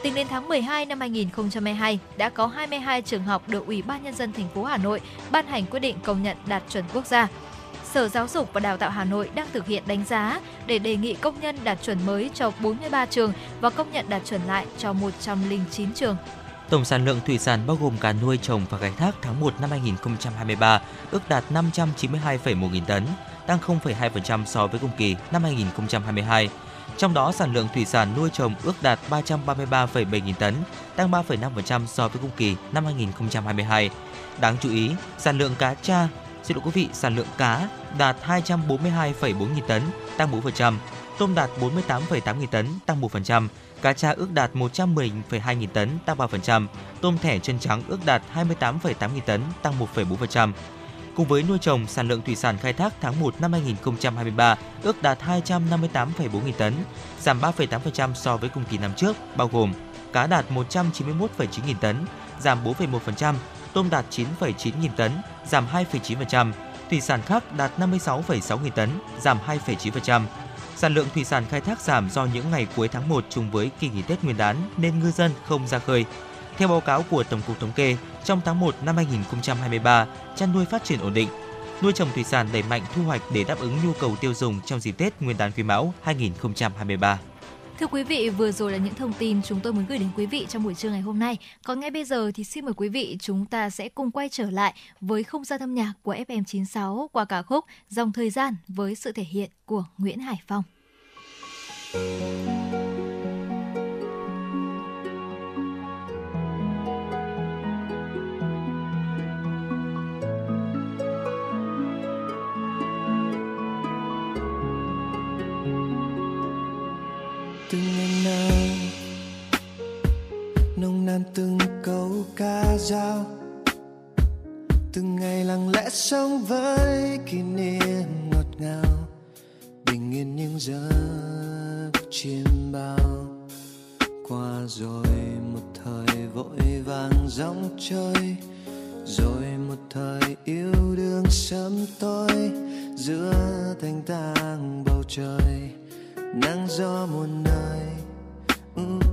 Tính đến tháng 12 năm 2022, đã có 22 trường học được Ủy ban nhân dân thành phố Hà Nội ban hành quyết định công nhận đạt chuẩn quốc gia. Sở Giáo dục và Đào tạo Hà Nội đang thực hiện đánh giá để đề nghị công nhân đạt chuẩn mới cho 43 trường và công nhận đạt chuẩn lại cho 109 trường. Tổng sản lượng thủy sản bao gồm cả nuôi trồng và khai thác tháng 1 năm 2023 ước đạt 592,1 nghìn tấn, tăng 0,2% so với cùng kỳ năm 2022. Trong đó, sản lượng thủy sản nuôi trồng ước đạt 333,7 nghìn tấn, tăng 3,5% so với cùng kỳ năm 2022. Đáng chú ý, sản lượng cá tra, xin lỗi quý vị, sản lượng cá đạt 242,4 nghìn tấn, tăng 4%, tôm đạt 48,8 nghìn tấn, tăng 1%, cá tra ước đạt 110,2 nghìn tấn, tăng 3%, tôm thẻ chân trắng ước đạt 28,8 nghìn tấn, tăng 1,4%. Cùng với nuôi trồng, sản lượng thủy sản khai thác tháng 1 năm 2023 ước đạt 258,4 nghìn tấn, giảm 3,8% so với cùng kỳ năm trước, bao gồm cá đạt 191,9 nghìn tấn, giảm 4,1%, tôm đạt 9,9 nghìn tấn, giảm 2,9%, thủy sản khác đạt 56,6 nghìn tấn, giảm 2,9%. Sản lượng thủy sản khai thác giảm do những ngày cuối tháng 1 trùng với kỳ nghỉ Tết Nguyên đán nên ngư dân không ra khơi. Theo báo cáo của Tổng cục Thống kê, trong tháng 1 năm 2023, chăn nuôi phát triển ổn định. Nuôi trồng thủy sản đẩy mạnh thu hoạch để đáp ứng nhu cầu tiêu dùng trong dịp Tết Nguyên đán Quý Mão 2023. Thưa quý vị, vừa rồi là những thông tin chúng tôi muốn gửi đến quý vị trong buổi trưa ngày hôm nay. Còn ngay bây giờ thì xin mời quý vị chúng ta sẽ cùng quay trở lại với không gian âm nhạc của FM96 qua ca khúc Dòng Thời gian với sự thể hiện của Nguyễn Hải Phong. từng nồng nàn từng câu ca dao. Từng ngày lặng lẽ sống với kỷ niệm ngọt ngào. Bình yên những giấc chiêm bao. Qua rồi một thời vội vàng dòng chơi rồi một thời yêu đương sớm tối. Giữa thanh tang bầu trời nắng gió muôn nơi. Uh,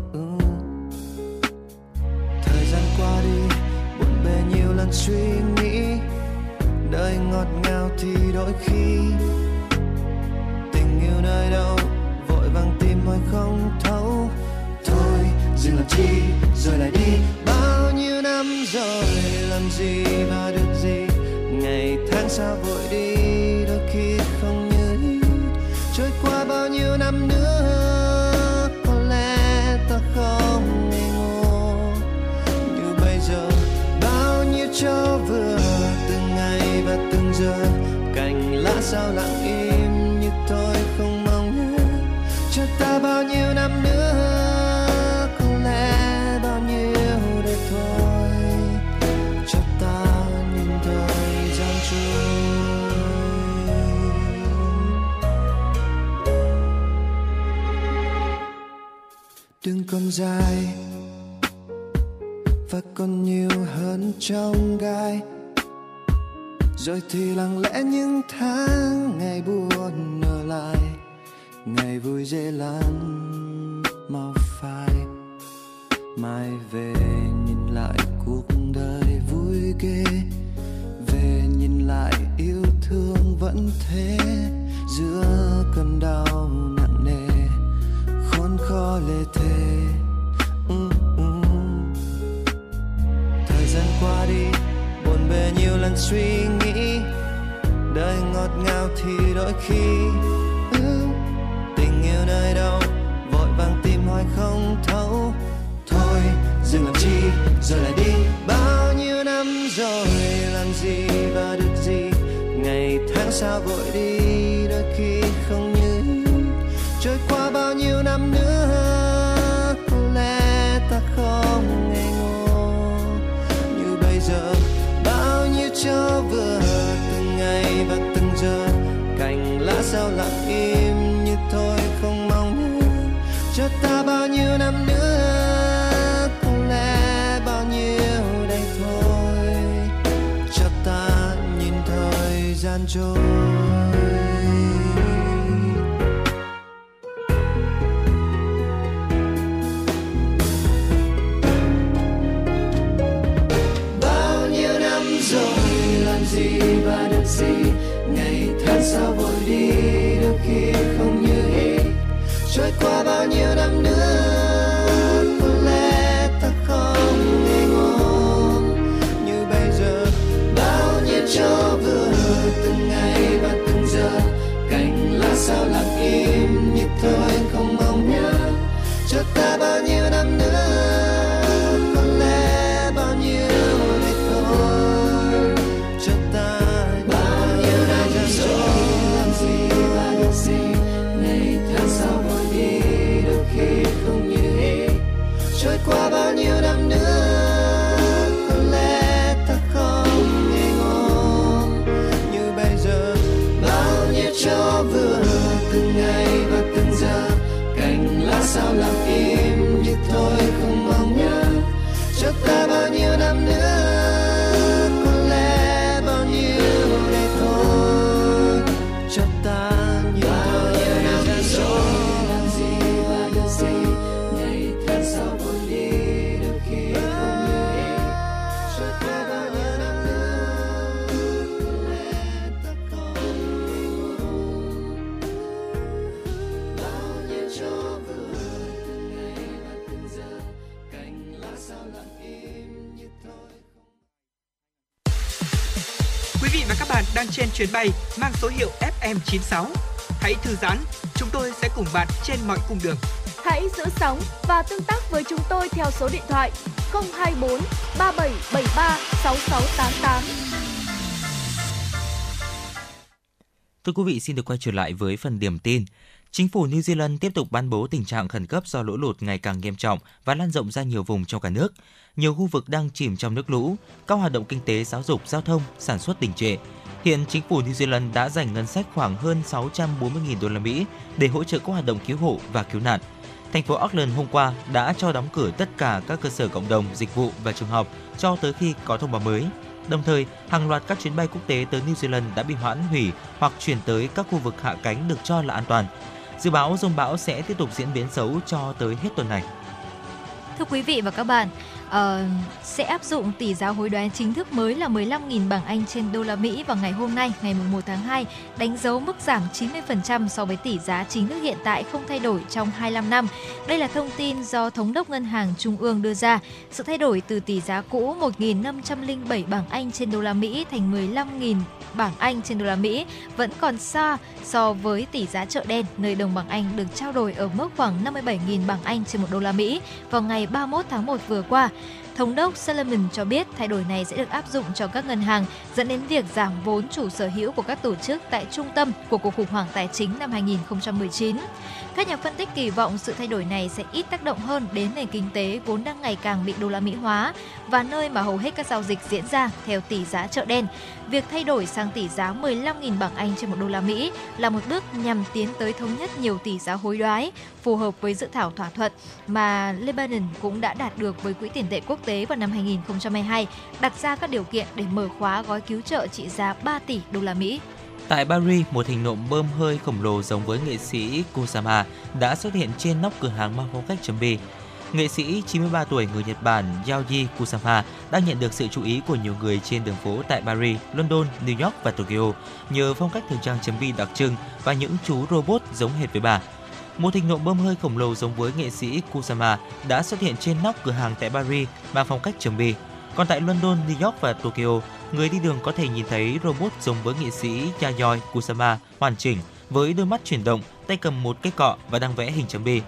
suy nghĩ đời ngọt ngào thì đôi khi tình yêu nơi đâu vội vàng tìm hỏi không thấu. Thôi, dừng làm chi, rồi lại đi. Bao nhiêu năm rồi, làm gì mà được gì? Ngày tháng sao vội đi sao lặng im như tôi không mong nhớ cho ta bao nhiêu năm nữa có lẽ bao nhiêu để thôi? Cho ta nhìn thời gian trôi đừng còn dài và còn nhiều hơn trong gai rồi thì lặng lẽ những tháng ngày buồn ở lại, ngày vui dễ lăn mau phai. Mai về nhìn lại cuộc đời vui ghê, về nhìn lại yêu thương vẫn thế. Giữa cơn đau nặng nề, khốn khó lê thế buồn bề nhiều lần suy nghĩ. Đời ngọt ngào thì đôi khi ừ, tình yêu nơi đâu vội vàng tìm hỏi không thấu. Thôi dừng làm chi rồi lại đi. Bao nhiêu năm rồi làm gì và được gì? Ngày tháng sao vội đi đôi khi không như. Trôi qua bao nhiêu năm nữa sao lặng im như thôi không mong muốn? Cho ta bao nhiêu năm nữa có lẽ bao nhiêu đây thôi. Cho ta nhìn thời gian trôi. Bao nhiêu năm rồi, làm gì và được gì? Ngày tháng sao vội đi qua bao nhiêu năm nữa. Chuyến bay mang số hiệu FM96. Hãy thư giãn, chúng tôi sẽ cùng bạn trên mọi cung đường. Hãy giữ sóng và tương tác với chúng tôi theo số điện thoại 024 3773 6688. Thưa quý vị, xin được quay trở lại với phần điểm tin. Chính phủ New Zealand tiếp tục ban bố tình trạng khẩn cấp do lũ lụt ngày càng nghiêm trọng và lan rộng ra nhiều vùng trong cả nước. Nhiều khu vực đang chìm trong nước lũ, các hoạt động kinh tế, giáo dục, giao thông, sản xuất đình trệ. Hiện chính phủ New Zealand đã dành ngân sách khoảng hơn 640.000 đô la Mỹ để hỗ trợ các hoạt động cứu hộ và cứu nạn. Thành phố Auckland hôm qua đã cho đóng cửa tất cả các cơ sở cộng đồng, dịch vụ và trường học cho tới khi có thông báo mới. Đồng thời, hàng loạt các chuyến bay quốc tế tới New Zealand đã bị hoãn hủy hoặc chuyển tới các khu vực hạ cánh được cho là an toàn. Dự báo rông bão sẽ tiếp tục diễn biến xấu cho tới hết tuần này. Thưa quý vị và các bạn, uh, sẽ áp dụng tỷ giá hối đoái chính thức mới là 15.000 bảng Anh trên đô la Mỹ vào ngày hôm nay, ngày 1 tháng 2, đánh dấu mức giảm 90% so với tỷ giá chính thức hiện tại không thay đổi trong 25 năm. Đây là thông tin do Thống đốc Ngân hàng Trung ương đưa ra. Sự thay đổi từ tỷ giá cũ 1.507 bảng Anh trên đô la Mỹ thành 15.000 bảng Anh trên đô la Mỹ vẫn còn xa so với tỷ giá chợ đen nơi đồng bảng Anh được trao đổi ở mức khoảng 57.000 bảng Anh trên một đô la Mỹ vào ngày 31 tháng 1 vừa qua. Thống đốc Solomon cho biết thay đổi này sẽ được áp dụng cho các ngân hàng, dẫn đến việc giảm vốn chủ sở hữu của các tổ chức tại trung tâm của cuộc khủng hoảng tài chính năm 2019. Các nhà phân tích kỳ vọng sự thay đổi này sẽ ít tác động hơn đến nền kinh tế vốn đang ngày càng bị đô la Mỹ hóa và nơi mà hầu hết các giao dịch diễn ra theo tỷ giá chợ đen. Việc thay đổi sang tỷ giá 15.000 bảng Anh trên một đô la Mỹ là một bước nhằm tiến tới thống nhất nhiều tỷ giá hối đoái phù hợp với dự thảo thỏa thuận mà Lebanon cũng đã đạt được với Quỹ tiền tệ quốc tế vào năm 2022, đặt ra các điều kiện để mở khóa gói cứu trợ trị giá 3 tỷ đô la Mỹ. Tại Paris, một hình nộm bơm hơi khổng lồ giống với nghệ sĩ Kusama đã xuất hiện trên nóc cửa hàng mang phong cách chấm bi. Nghệ sĩ 93 tuổi người Nhật Bản Yaoji Kusama đang nhận được sự chú ý của nhiều người trên đường phố tại Paris, London, New York và Tokyo nhờ phong cách thời trang chấm bi đặc trưng và những chú robot giống hệt với bà. Một hình nộm bơm hơi khổng lồ giống với nghệ sĩ Kusama đã xuất hiện trên nóc cửa hàng tại Paris mang phong cách chấm bi. Còn tại London, New York và Tokyo, người đi đường có thể nhìn thấy robot giống với nghệ sĩ Yayoi Kusama hoàn chỉnh với đôi mắt chuyển động, tay cầm một cây cọ và đang vẽ hình chấm bi.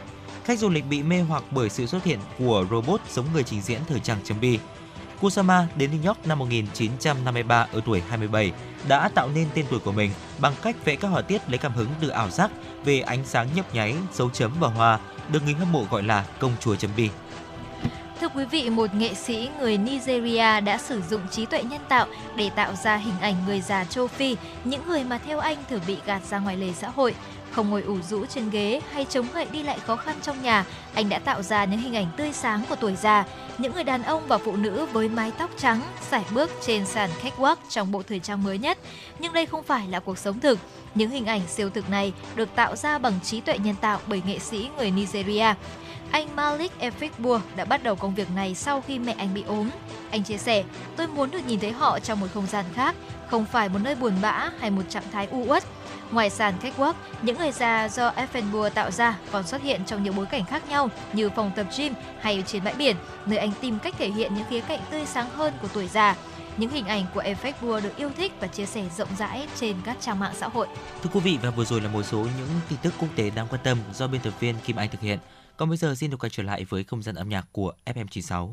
Khách du lịch bị mê hoặc bởi sự xuất hiện của robot giống người trình diễn thời trang chấm bi. Kusama đến New York năm 1953 ở tuổi 27 đã tạo nên tên tuổi của mình bằng cách vẽ các họa tiết lấy cảm hứng từ ảo giác về ánh sáng nhấp nháy, dấu chấm và hoa, được người hâm mộ gọi là công chúa chấm bi. Thưa quý vị, một nghệ sĩ người Nigeria đã sử dụng trí tuệ nhân tạo để tạo ra hình ảnh người già châu Phi, những người mà theo anh thường bị gạt ra ngoài lề xã hội. Không ngồi ủ rũ trên ghế hay chống gậy đi lại khó khăn trong nhà, anh đã tạo ra những hình ảnh tươi sáng của tuổi già, những người đàn ông và phụ nữ với mái tóc trắng sải bước trên sàn catwalk trong bộ thời trang mới nhất. Nhưng đây không phải là cuộc sống thực. Những hình ảnh siêu thực này được tạo ra bằng trí tuệ nhân tạo bởi nghệ sĩ người Nigeria. Anh Malik Efikbua đã bắt đầu công việc này sau khi mẹ anh bị ốm. Anh chia sẻ, tôi muốn được nhìn thấy họ trong một không gian khác, không phải một nơi buồn bã hay một trạng thái u uất. Ngoài sàn catwalk, những người già do Effenburg tạo ra còn xuất hiện trong nhiều bối cảnh khác nhau như phòng tập gym hay trên bãi biển, nơi anh tìm cách thể hiện những khía cạnh tươi sáng hơn của tuổi già. Những hình ảnh của Effectbua được yêu thích và chia sẻ rộng rãi trên các trang mạng xã hội. Thưa quý vị và vừa rồi là một số những tin tức quốc tế đáng quan tâm do biên tập viên Kim Anh thực hiện. Còn bây giờ xin được quay trở lại với không gian âm nhạc của FM96.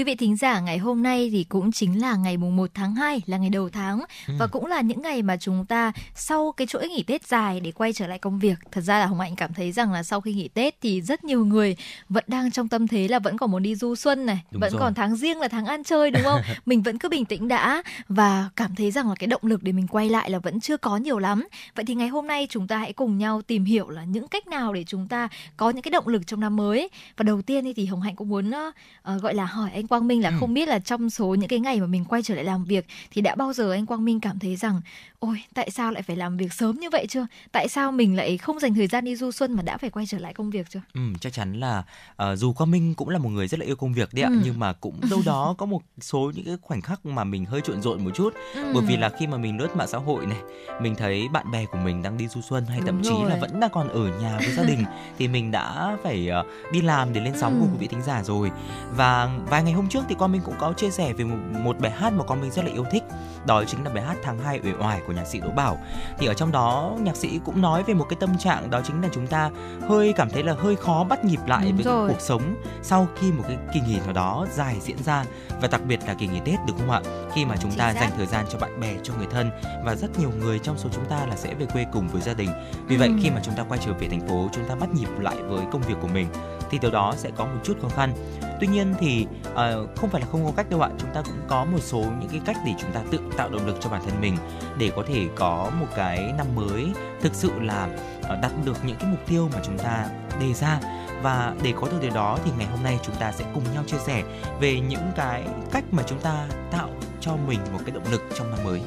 quý vị thính giả, ngày hôm nay thì cũng chính là ngày mùng 1 tháng 2 là ngày đầu tháng và cũng là những ngày mà chúng ta sau cái chuỗi nghỉ Tết dài để quay trở lại công việc. Thật ra là Hồng Hạnh cảm thấy rằng là sau khi nghỉ Tết thì rất nhiều người vẫn đang trong tâm thế là vẫn còn muốn đi du xuân này, Đúng vẫn rồi. còn tháng riêng là tháng ăn chơi đúng không? mình vẫn cứ bình tĩnh đã và cảm thấy rằng là cái động lực để mình quay lại là vẫn chưa có nhiều lắm. Vậy thì ngày hôm nay chúng ta hãy cùng nhau tìm hiểu là những cách nào để chúng ta có những cái động lực trong năm mới. Và đầu tiên thì, Hồng Hạnh cũng muốn ờ, gọi là hỏi anh Quang Minh là Ừ. không biết là trong số những cái ngày mà mình quay trở lại làm việc thì đã bao giờ anh Quang Minh cảm thấy rằng ôi tại sao lại phải làm việc sớm như vậy chưa? Tại sao mình lại không dành thời gian đi du xuân mà đã phải quay trở lại công việc chưa? Ừ, chắc chắn là ờ, dù Quang Minh cũng là một người rất là yêu công việc đấy ạ, Ừ. nhưng mà cũng đâu đó có một số những cái khoảnh khắc mà mình hơi trộn rộn một chút. Ừ. Bởi vì là khi mà mình lướt mạng xã hội này, mình thấy bạn bè của mình đang đi du xuân hay Đúng thậm chí rồi. là vẫn đang còn ở nhà với gia đình thì mình đã phải ờ, đi làm để lên sóng Ừ. cùng quý vị thính giả rồi. Và vài ngày hôm trước thì Quang Minh cũng có chia sẻ về một, một bài hát mà Quang Minh rất là yêu thích, đó chính là bài hát Tháng 2 uể oải của nhạc sĩ Đỗ Bảo. Thì ở trong đó nhạc sĩ cũng nói về một cái tâm trạng đó chính là chúng ta hơi cảm thấy là hơi khó bắt nhịp lại Đúng với rồi. cuộc sống sau khi một cái kỳ nghỉ nào đó dài diễn ra và đặc biệt là kỳ nghỉ Tết đúng không ạ? Khi mà chúng Chính ta xác. dành thời gian cho bạn bè, cho người thân và rất nhiều người trong số chúng ta là sẽ về quê cùng với gia đình. Vì vậy Ừ. khi mà chúng ta quay trở về thành phố, chúng ta bắt nhịp lại với công việc của mình thì điều đó sẽ có một chút khó khăn. Tuy nhiên thì ờ, không phải là không có cách đâu ạ. Chúng ta cũng có một số những cái cách để chúng ta tự tạo động lực cho bản thân mình để có có thể có một cái năm mới thực sự là ờ, đạt được những cái mục tiêu mà chúng ta đề ra và để có được điều đó thì ngày hôm nay chúng ta sẽ cùng nhau chia sẻ về những cái cách mà chúng ta tạo cho mình một cái động lực trong năm mới.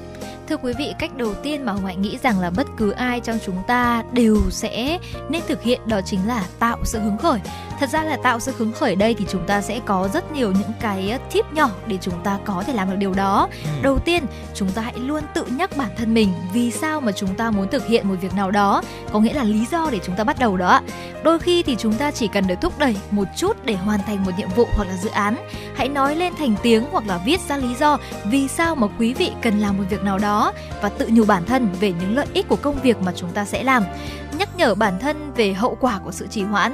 Thưa quý vị, cách đầu tiên mà Hồng Hạnh nghĩ rằng là bất cứ ai trong chúng ta đều sẽ nên thực hiện đó chính là tạo sự hứng khởi. Thật ra là tạo sự hứng khởi đây thì chúng ta sẽ có rất nhiều những cái tip nhỏ để chúng ta có thể làm được điều đó. Ừ. Đầu tiên, chúng ta hãy luôn tự nhắc bản thân mình vì sao mà chúng ta muốn thực hiện một việc nào đó, có nghĩa là lý do để chúng ta bắt đầu đó. Đôi khi thì chúng ta chỉ cần được thúc đẩy một chút để hoàn thành một nhiệm vụ hoặc là dự án. Hãy nói lên thành tiếng hoặc là viết ra lý do vì sao mà quý vị cần làm một việc nào đó và tự nhủ bản thân về những lợi ích của công việc mà chúng ta sẽ làm nhắc nhở bản thân về hậu quả của sự trì hoãn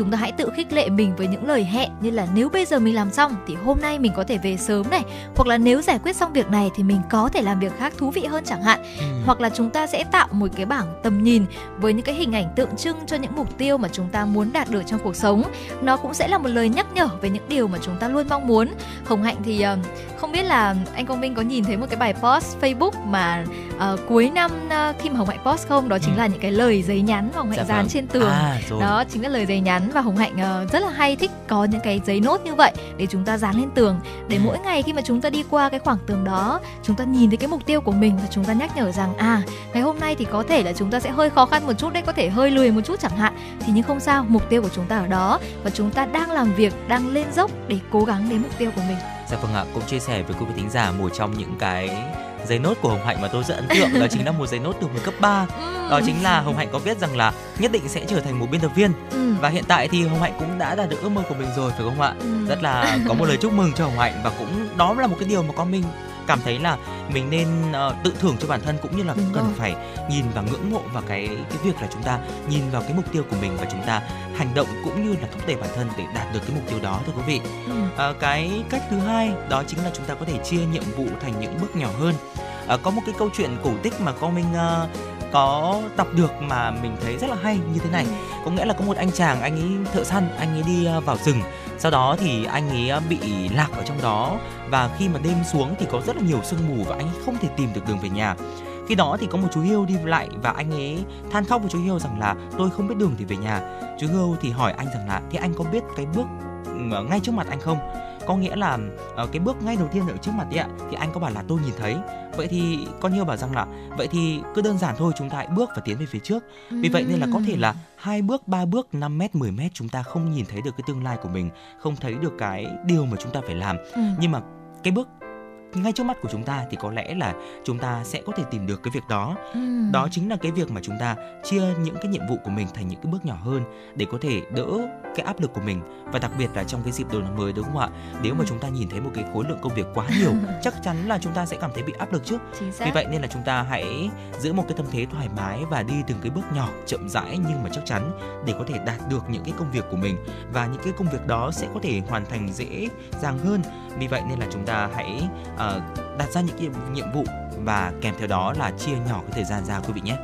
chúng ta hãy tự khích lệ mình với những lời hẹn như là nếu bây giờ mình làm xong thì hôm nay mình có thể về sớm này hoặc là nếu giải quyết xong việc này thì mình có thể làm việc khác thú vị hơn chẳng hạn Ừ. hoặc là chúng ta sẽ tạo một cái bảng tầm nhìn với những cái hình ảnh tượng trưng cho những mục tiêu mà chúng ta muốn đạt được trong cuộc sống nó cũng sẽ là một lời nhắc nhở về những điều mà chúng ta luôn mong muốn hồng hạnh thì ờ, không biết là anh công minh có nhìn thấy một cái bài post facebook mà ờ, cuối năm ờ, khi mà hồng hạnh post không đó chính Ừ. là những cái lời giấy nhắn mà hồng hạnh Dạ dán vâng. trên tường À, rồi. đó chính là lời giấy nhắn và hồng hạnh ờ, rất là hay thích có những cái giấy nốt như vậy để chúng ta dán lên tường. Để Ừ. mỗi ngày khi mà chúng ta đi qua cái khoảng tường đó chúng ta nhìn thấy cái mục tiêu của mình và chúng ta nhắc nhở rằng à ngày hôm nay thì có thể là chúng ta sẽ hơi khó khăn một chút đấy có thể hơi lười một chút chẳng hạn. Thì nhưng không sao mục tiêu của chúng ta ở đó và chúng ta đang làm việc đang lên dốc để cố gắng đến mục tiêu của mình. Dạ vâng ạ, cũng chia sẻ với quý vị thính giả một trong những cái giấy nốt của Hồng Hạnh mà tôi rất ấn tượng đó chính là một giấy nốt từ hồi cấp 3 đó chính là Hồng Hạnh có viết rằng là nhất định sẽ trở thành một biên tập viên Ừ. và hiện tại thì Hồng Hạnh cũng đã đạt được ước mơ của mình rồi phải không ạ Ừ. rất là có một lời chúc mừng cho Hồng Hạnh và cũng đó là một cái điều mà con mình cảm thấy là mình nên ờ, tự thưởng cho bản thân cũng như là Đúng cần rồi. phải nhìn và ngưỡng mộ vào cái cái việc là chúng ta nhìn vào cái mục tiêu của mình và chúng ta hành động cũng như là thúc đẩy bản thân để đạt được cái mục tiêu đó thưa quý vị. Ừ. Ờ, cái cách thứ hai đó chính là chúng ta có thể chia nhiệm vụ thành những bước nhỏ hơn. Ờ, có một cái câu chuyện cổ tích mà con mình ờ, có đọc được mà mình thấy rất là hay như thế này. Có nghĩa là có một anh chàng anh ấy thợ săn anh ấy đi ờ, vào rừng sau đó thì anh ấy ờ, bị lạc ở trong đó và khi mà đêm xuống thì có rất là nhiều sương mù và anh ấy không thể tìm được đường về nhà. Khi đó thì có một chú hươu đi lại và anh ấy than khóc với chú hươu rằng là, tôi không biết đường thì về nhà. Chú hươu thì hỏi anh rằng là, thế anh có biết cái bước ừ, ngay trước mặt anh không? Có nghĩa là ờ, cái bước ngay đầu tiên ở trước mặt ấy ạ thì anh có bảo là tôi nhìn thấy. Vậy thì con hươu bảo rằng là vậy thì cứ đơn giản thôi chúng ta hãy bước và tiến về phía trước. Vì vậy nên là có thể là hai bước ba bước 5 mét 10 mét chúng ta không nhìn thấy được cái tương lai của mình không thấy được cái điều mà chúng ta phải làm. Ừ. nhưng mà cái bước ngay trước mắt của chúng ta thì có lẽ là chúng ta sẽ có thể tìm được cái việc đó. Ừ. đó chính là cái việc mà chúng ta chia những cái nhiệm vụ của mình thành những cái bước nhỏ hơn để có thể đỡ cái áp lực của mình. Và đặc biệt là trong cái dịp đầu năm mới đúng không ạ? Nếu mà chúng ta nhìn thấy một cái khối lượng công việc quá nhiều chắc chắn là chúng ta sẽ cảm thấy bị áp lực xác. vì vậy nên là chúng ta hãy giữ một cái tâm thế thoải mái và đi từng cái bước nhỏ chậm rãi nhưng mà chắc chắn để có thể đạt được những cái công việc của mình. Và những cái công việc đó sẽ có thể hoàn thành dễ dàng hơn. Vì vậy nên là chúng ta hãy Ờ, đặt ra những nhiệm vụ và kèm theo đó là chia nhỏ cái thời gian ra quý vị nhé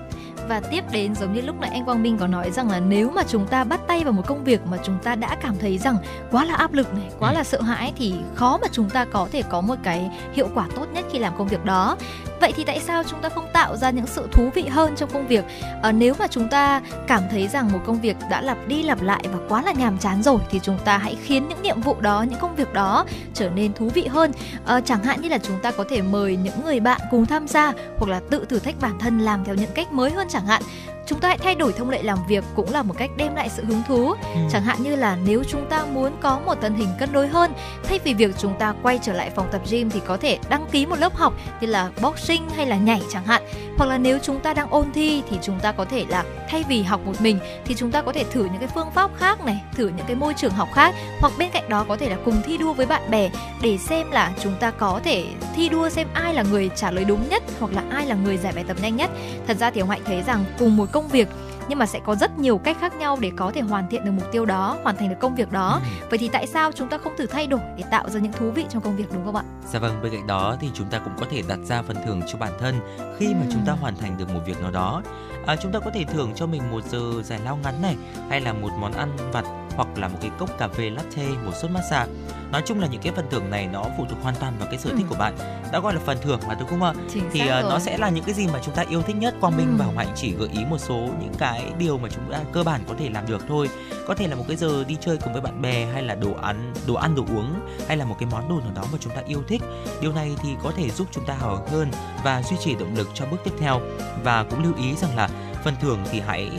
và tiếp đến giống như lúc nãy anh Quang Minh có nói rằng là nếu mà chúng ta bắt tay vào một công việc mà chúng ta đã cảm thấy rằng quá là áp lực này, quá là sợ hãi thì khó mà chúng ta có thể có một cái hiệu quả tốt nhất khi làm công việc đó. Vậy thì tại sao chúng ta không tạo ra những sự thú vị hơn trong công việc? Ờ, nếu mà chúng ta cảm thấy rằng một công việc đã lặp đi lặp lại và quá là nhàm chán rồi thì chúng ta hãy khiến những nhiệm vụ đó, những công việc đó trở nên thú vị hơn. Ờ, chẳng hạn như là chúng ta có thể mời những người bạn cùng tham gia hoặc là tự thử thách bản thân làm theo những cách mới hơn chẳng hạn chúng ta hãy thay đổi thông lệ làm việc cũng là một cách đem lại sự hứng thú. Chẳng hạn như là nếu chúng ta muốn có một thân hình cân đối hơn thay vì việc chúng ta quay trở lại phòng tập gym thì có thể đăng ký một lớp học như là boxing hay là nhảy chẳng hạn. Hoặc là nếu chúng ta đang ôn thi thì chúng ta có thể là thay vì học một mình thì chúng ta có thể thử những cái phương pháp khác này thử những cái môi trường học khác. Hoặc bên cạnh đó có thể là cùng thi đua với bạn bè để xem là chúng ta có thể thi đua xem ai là người trả lời đúng nhất hoặc là ai là người giải bài tập nhanh nhất. Thật ra thì ông hạnh thấy rằng cùng một công việc nhưng mà sẽ có rất nhiều cách khác nhau để có thể hoàn thiện được mục tiêu đó hoàn thành được công việc đó vậy thì tại sao chúng ta không thử thay đổi để tạo ra những thú vị trong công việc đúng không ạ Dạ vâng, bên cạnh đó thì chúng ta cũng có thể đặt ra phần thưởng cho bản thân khi mà Ừ. chúng ta hoàn thành được một việc nào đó. À, chúng ta có thể thưởng cho mình một giờ giải lao ngắn này hay là một món ăn vặt hoặc là một cái cốc cà phê latte, một suất massage. Nói chung là những cái phần thưởng này nó phụ thuộc hoàn toàn vào cái sở thích Ừ. của bạn. Đã gọi là phần thưởng mà đúng không ạ? Chính Thì rồi. nó sẽ là những cái gì mà chúng ta yêu thích nhất. Quang Minh Ừ. và Hồng Hạnh chỉ gợi ý một số những cái điều mà chúng ta cơ bản có thể làm được thôi. Có thể là một cái giờ đi chơi cùng với bạn bè hay là đồ ăn, đồ ăn đồ uống hay là một cái món đồ nào đó mà chúng ta yêu thích. Điều này thì có thể giúp chúng ta hào hứng hơn và duy trì động lực cho bước tiếp theo. Và cũng lưu ý rằng là phần thưởng thì hãy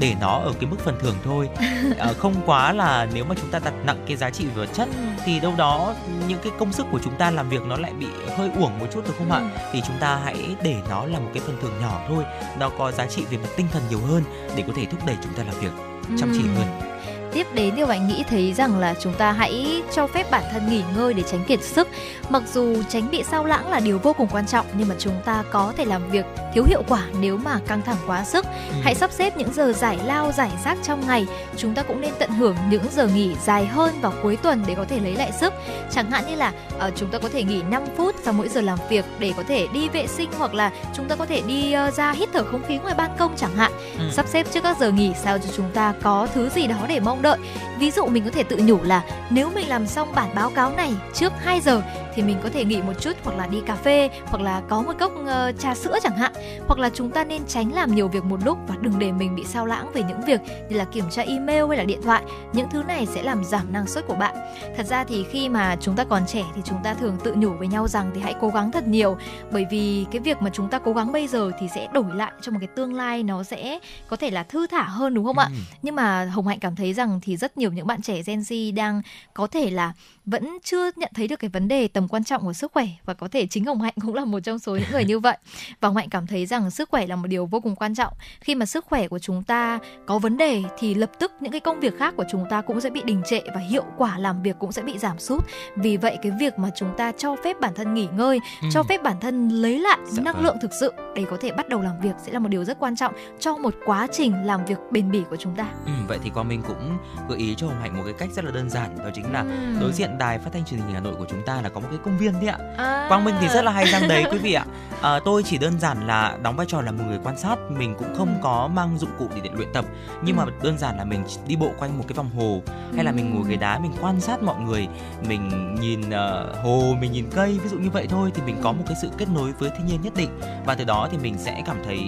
để nó ở cái mức phần thưởng thôi. Ờ, không quá là nếu mà chúng ta đặt nặng cái giá trị về vật chất thì đâu đó những cái công sức của chúng ta làm việc nó lại bị hơi uổng một chút được không ạ? Thì chúng ta hãy để nó là một cái phần thưởng nhỏ thôi. Nó có giá trị về mặt tinh thần nhiều hơn để có thể thúc đẩy chúng ta làm việc chăm chỉ hơn Tiếp đến thì bạn nghĩ thấy rằng là chúng ta hãy cho phép bản thân nghỉ ngơi để tránh kiệt sức. Mặc dù tránh bị sao lãng là điều vô cùng quan trọng nhưng mà chúng ta có thể làm việc thiếu hiệu quả nếu mà căng thẳng quá sức. Hãy sắp xếp những giờ giải lao giải rác trong ngày. Chúng ta cũng nên tận hưởng những giờ nghỉ dài hơn vào cuối tuần để có thể lấy lại sức. Chẳng hạn như là ờ, chúng ta có thể nghỉ 5 phút sau mỗi giờ làm việc để có thể đi vệ sinh hoặc là chúng ta có thể đi ờ, ra hít thở không khí ngoài ban công chẳng hạn. Ừ. Sắp xếp trước các giờ nghỉ sao cho chúng ta có thứ gì đó để mong đợi. Ví dụ mình có thể tự nhủ là, nếu mình làm xong bản báo cáo này trước 2 giờ thì mình có thể nghỉ một chút hoặc là đi cà phê hoặc là có một cốc ờ, trà sữa chẳng hạn. Hoặc là chúng ta nên tránh làm nhiều việc một lúc và đừng để mình bị sao lãng về những việc như là kiểm tra email hay là điện thoại. Những thứ này sẽ làm giảm năng suất của bạn. Thật ra thì khi mà chúng ta còn trẻ thì chúng ta thường tự nhủ với nhau rằng thì hãy cố gắng thật nhiều. Bởi vì cái việc mà chúng ta cố gắng bây giờ thì sẽ đổi lại cho một cái tương lai nó sẽ có thể là thư thả hơn đúng không ạ? Nhưng mà hồng hạnh cảm thấy rằng thì rất nhiều những bạn trẻ Gen Z đang có thể là vẫn chưa nhận thấy được cái vấn đề tầm quan trọng của sức khỏe và có thể chính Hồng Hạnh cũng là một trong số những người như vậy. Và Hồng Hạnh cảm thấy rằng sức khỏe là một điều vô cùng quan trọng. Khi mà sức khỏe của chúng ta có vấn đề thì lập tức những cái công việc khác của chúng ta cũng sẽ bị đình trệ và hiệu quả làm việc cũng sẽ bị giảm sút. Vì vậy cái việc mà chúng ta cho phép bản thân nghỉ ngơi, Ừ. cho phép bản thân lấy lại Dạ năng vâng. lượng thực sự để có thể bắt đầu làm việc sẽ là một điều rất quan trọng cho một quá trình làm việc bền bỉ của chúng ta. Ừ, vậy thì Quang Minh cũng gợi ý cho Hồng Hạnh một cái cách rất là đơn giản đó chính là Ừm. đối diện đài phát thanh truyền hình Hà Nội của chúng ta là có một cái công viên đấy ạ. À. Quang Minh thì rất là hay sang đấy quý vị ạ. À, tôi chỉ đơn giản là đóng vai trò là một người quan sát, mình cũng không có mang dụng cụ để, để luyện tập, nhưng mà Ừ. đơn giản là mình đi bộ quanh một cái vòng hồ hay là mình ngồi ghế đá mình quan sát mọi người, mình nhìn ờ, hồ, mình nhìn cây ví dụ như vậy thôi thì mình có một cái sự kết nối với thiên nhiên nhất định và từ đó thì mình sẽ cảm thấy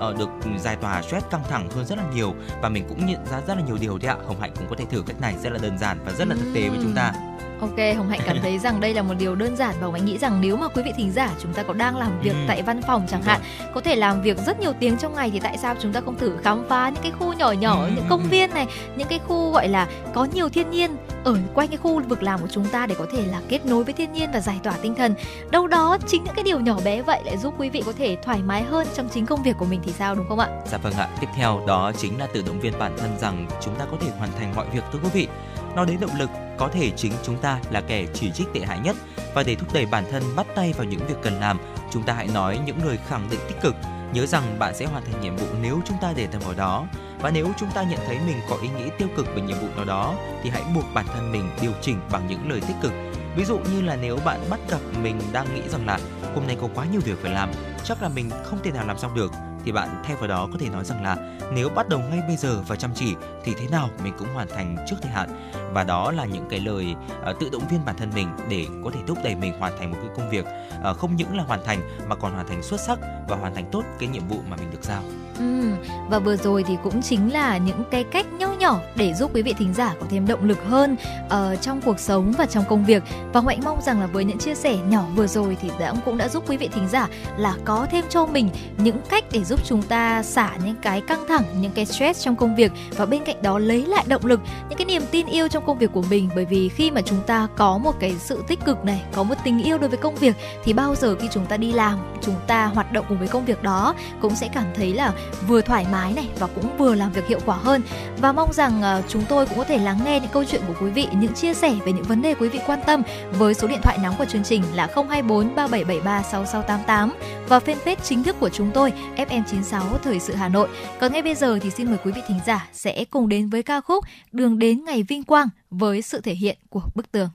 ờ, được giải tỏa stress căng thẳng hơn rất là nhiều và mình cũng nhận ra rất là nhiều điều đấy ạ. Hồng Hạnh cũng có thể thử cách này rất là đơn giản và rất là thực tế với chúng ta. Ok, Hồng Hạnh cảm thấy rằng đây là một điều đơn giản và Hồng Hạnh nghĩ rằng nếu mà quý vị thính giả chúng ta có đang làm việc Ừ. tại văn phòng chẳng hạn, có thể làm việc rất nhiều tiếng trong ngày thì tại sao chúng ta không thử khám phá những cái khu nhỏ nhỏ, Ừ, những ừ, công ừ. viên này, những cái khu gọi là có nhiều thiên nhiên ở quanh cái khu vực làm của chúng ta để có thể là kết nối với thiên nhiên và giải tỏa tinh thần. Đâu đó chính những cái điều nhỏ bé vậy lại giúp quý vị có thể thoải mái hơn trong chính công việc của mình thì sao đúng không ạ? Dạ vâng ạ, tiếp theo đó chính là tự động viên bản thân rằng chúng ta có thể hoàn thành mọi việc thưa quý vị. Nói đến động lực, có thể chính chúng ta là kẻ chỉ trích tệ hại nhất và để thúc đẩy bản thân bắt tay vào những việc cần làm, chúng ta hãy nói những lời khẳng định tích cực. Nhớ rằng bạn sẽ hoàn thành nhiệm vụ nếu chúng ta để tâm vào đó. Và nếu chúng ta nhận thấy mình có ý nghĩ tiêu cực về nhiệm vụ nào đó thì hãy buộc bản thân mình điều chỉnh bằng những lời tích cực. Ví dụ như là nếu bạn bắt gặp mình đang nghĩ rằng là hôm nay có quá nhiều việc phải làm, chắc là mình không thể nào làm xong được thì bạn thay vào đó có thể nói rằng là nếu bắt đầu ngay bây giờ và chăm chỉ thì thế nào mình cũng hoàn thành trước thời hạn và đó là những cái lời uh, tự động viên bản thân mình để có thể thúc đẩy mình hoàn thành một cái công việc uh, không những là hoàn thành mà còn hoàn thành xuất sắc và hoàn thành tốt cái nhiệm vụ mà mình được giao. Ừ, và vừa rồi thì cũng chính là những cái cách nhỏ nhỏ để giúp quý vị thính giả có thêm động lực hơn uh, trong cuộc sống và trong công việc. Và ngoại mong rằng là với những chia sẻ nhỏ vừa rồi thì đã cũng đã giúp quý vị thính giả là có thêm cho mình những cách để giúp chúng ta xả những cái căng thẳng, những cái stress trong công việc. Và bên cạnh đó lấy lại động lực, những cái niềm tin yêu trong công việc của mình. Bởi vì khi mà chúng ta có một cái sự tích cực này, có một tình yêu đối với công việc thì bao giờ khi chúng ta đi làm, chúng ta hoạt động cùng với công việc đó cũng sẽ cảm thấy là vừa thoải mái này và cũng vừa làm việc hiệu quả hơn và mong rằng ờ, chúng tôi cũng có thể lắng nghe những câu chuyện của quý vị, những chia sẻ về những vấn đề quý vị quan tâm với số điện thoại nóng của chương trình là 024 3773 6688 và fanpage chính thức của chúng tôi FM96 Thời sự Hà Nội. Còn ngay bây giờ thì xin mời quý vị thính giả sẽ cùng đến với ca khúc Đường đến ngày vinh quang với sự thể hiện của bức tường.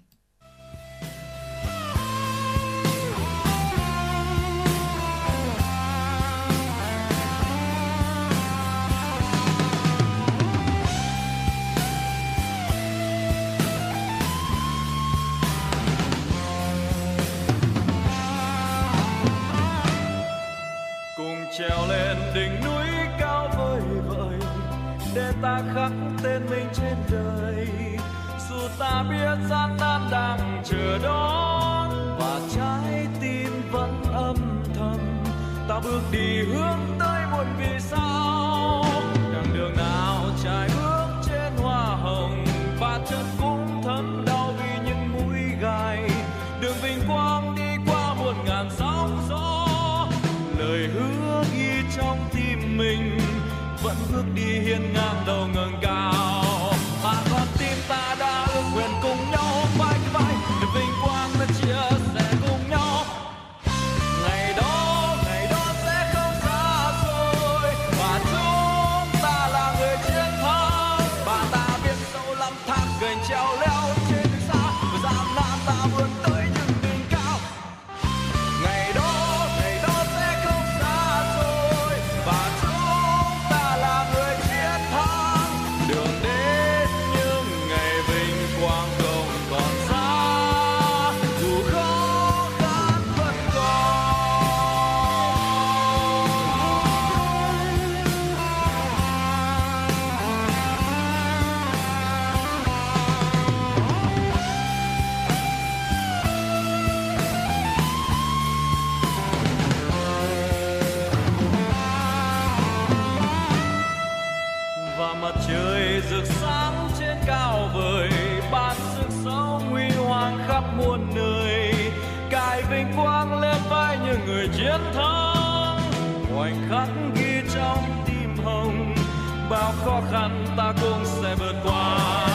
trèo lên đỉnh núi cao vời vợi để ta khắc tên mình trên đời dù ta biết gian nan đang chờ đón và trái tim vẫn âm thầm. Ta bước đi hướng tới một vì sao. Chặng đường nào trái bước trên hoa hồng, và chân Vietnam don't khoảnh khắc ghi trong tim hồng bao khó khăn ta cũng sẽ vượt qua.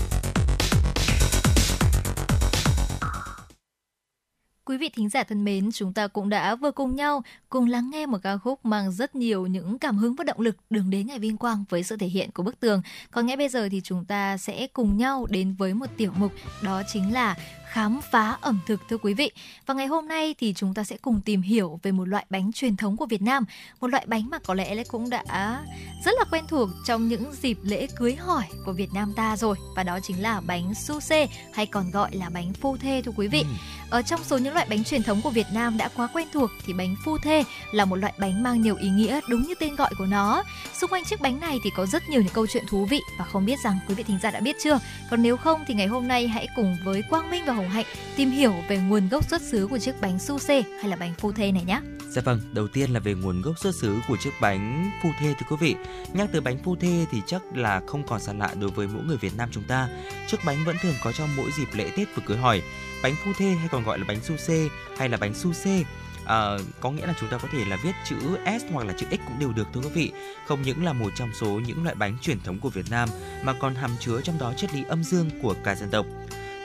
Thính giả thân mến, chúng ta cũng đã vừa cùng nhau cùng lắng nghe một ca khúc mang rất nhiều những cảm hứng và động lực đường đến ngày vinh quang với sự thể hiện của bức tường. Còn ngay bây giờ thì chúng ta sẽ cùng nhau đến với một tiểu mục đó chính là khám phá ẩm thực thưa quý vị. Và ngày hôm nay thì chúng ta sẽ cùng tìm hiểu về một loại bánh truyền thống của Việt Nam, một loại bánh mà có lẽ cũng đã rất là quen thuộc trong những dịp lễ cưới hỏi của Việt Nam ta rồi và đó chính là bánh su xê hay còn gọi là bánh phu thê thưa quý vị. Ở trong số những loại bánh truyền thống của Việt Nam đã quá quen thuộc thì bánh phu thê là một loại bánh mang nhiều ý nghĩa đúng như tên gọi của nó. Xung quanh chiếc bánh này thì có rất nhiều những câu chuyện thú vị và không biết rằng quý vị thính giả đã biết chưa? Còn nếu không thì ngày hôm nay hãy cùng với Quang Minh và Hồng Hạnh tìm hiểu về nguồn gốc xuất xứ của chiếc bánh su xê hay là bánh phu thê này nhé. Dạ vâng, đầu tiên là về nguồn gốc xuất xứ của chiếc bánh phu thê thưa quý vị. Nhắc tới bánh phu thê thì chắc là không còn xa lạ đối với mỗi người Việt Nam chúng ta. Chiếc bánh vẫn thường có trong mỗi dịp lễ Tết và cưới hỏi. Bánh phu thê hay còn gọi là bánh su xê hay là bánh su xê À, có nghĩa là chúng ta có thể là viết chữ S hoặc là chữ X cũng đều được thưa quý vị. Không những là một trong số những loại bánh truyền thống của Việt Nam mà còn hàm chứa trong đó triết lý âm dương của cả dân tộc.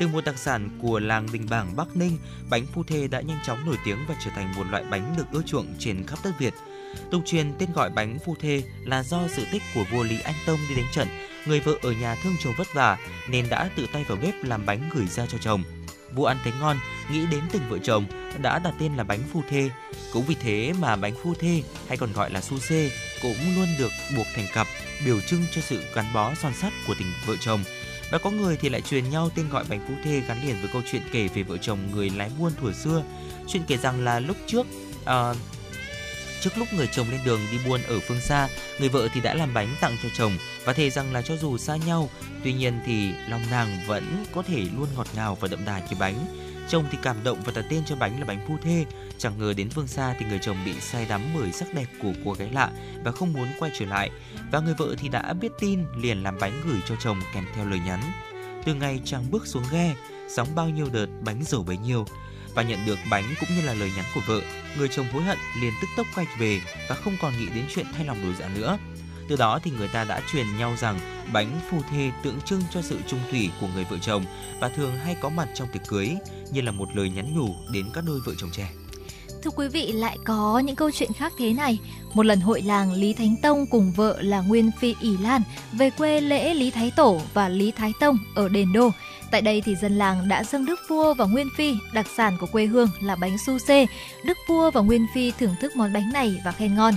Từ một đặc sản của làng Đình Bảng Bắc Ninh, bánh phu thê đã nhanh chóng nổi tiếng và trở thành một loại bánh được ưa chuộng trên khắp đất Việt. Tục truyền tên gọi bánh phu thê là do sự tích của vua Lý Anh Tông đi đánh trận, người vợ ở nhà thương chồng vất vả nên đã tự tay vào bếp làm bánh gửi ra cho chồng. Vua ăn thấy ngon, nghĩ đến từng vợ chồng đã đặt tên là bánh phu thê. Cũng vì thế mà bánh phu thê hay còn gọi là su xê cũng luôn được buộc thành cặp, biểu trưng cho sự gắn bó son sắt của tình vợ chồng. Và có người thì lại truyền nhau tên gọi bánh phu thê gắn liền với câu chuyện kể về vợ chồng người lái buôn thuở xưa. Chuyện kể rằng là lúc trước à, Trước lúc người chồng lên đường đi buôn ở phương xa, người vợ thì đã làm bánh tặng cho chồng và thề rằng là cho dù xa nhau, tuy nhiên thì lòng nàng vẫn có thể luôn ngọt ngào và đậm đà như bánh. Chồng thì cảm động và đặt tên cho bánh là bánh phu thê. Chẳng ngờ đến phương xa thì người chồng bị say đắm bởi sắc đẹp của cô gái lạ và không muốn quay trở lại. Và người vợ thì đã biết tin liền làm bánh gửi cho chồng kèm theo lời nhắn. Từ ngày chàng bước xuống ghe, sóng bao nhiêu đợt bánh dầu bấy nhiêu và nhận được bánh cũng như là lời nhắn của vợ, người chồng hối hận liền tức tốc quay về và không còn nghĩ đến chuyện thay lòng đổi dạ nữa. Từ đó thì người ta đã truyền nhau rằng bánh phu thê tượng trưng cho sự trung thủy của người vợ chồng và thường hay có mặt trong tiệc cưới như là một lời nhắn nhủ đến các đôi vợ chồng trẻ. Thưa quý vị, lại có những câu chuyện khác thế này. Một lần hội làng Lý Thánh Tông cùng vợ là Nguyên Phi ỷ Lan về quê lễ Lý Thái Tổ và Lý Thái Tông ở Đền Đô. Tại đây thì dân làng đã dâng Đức Vua và Nguyên Phi đặc sản của quê hương là bánh su xê. Đức Vua và Nguyên Phi thưởng thức món bánh này và khen ngon.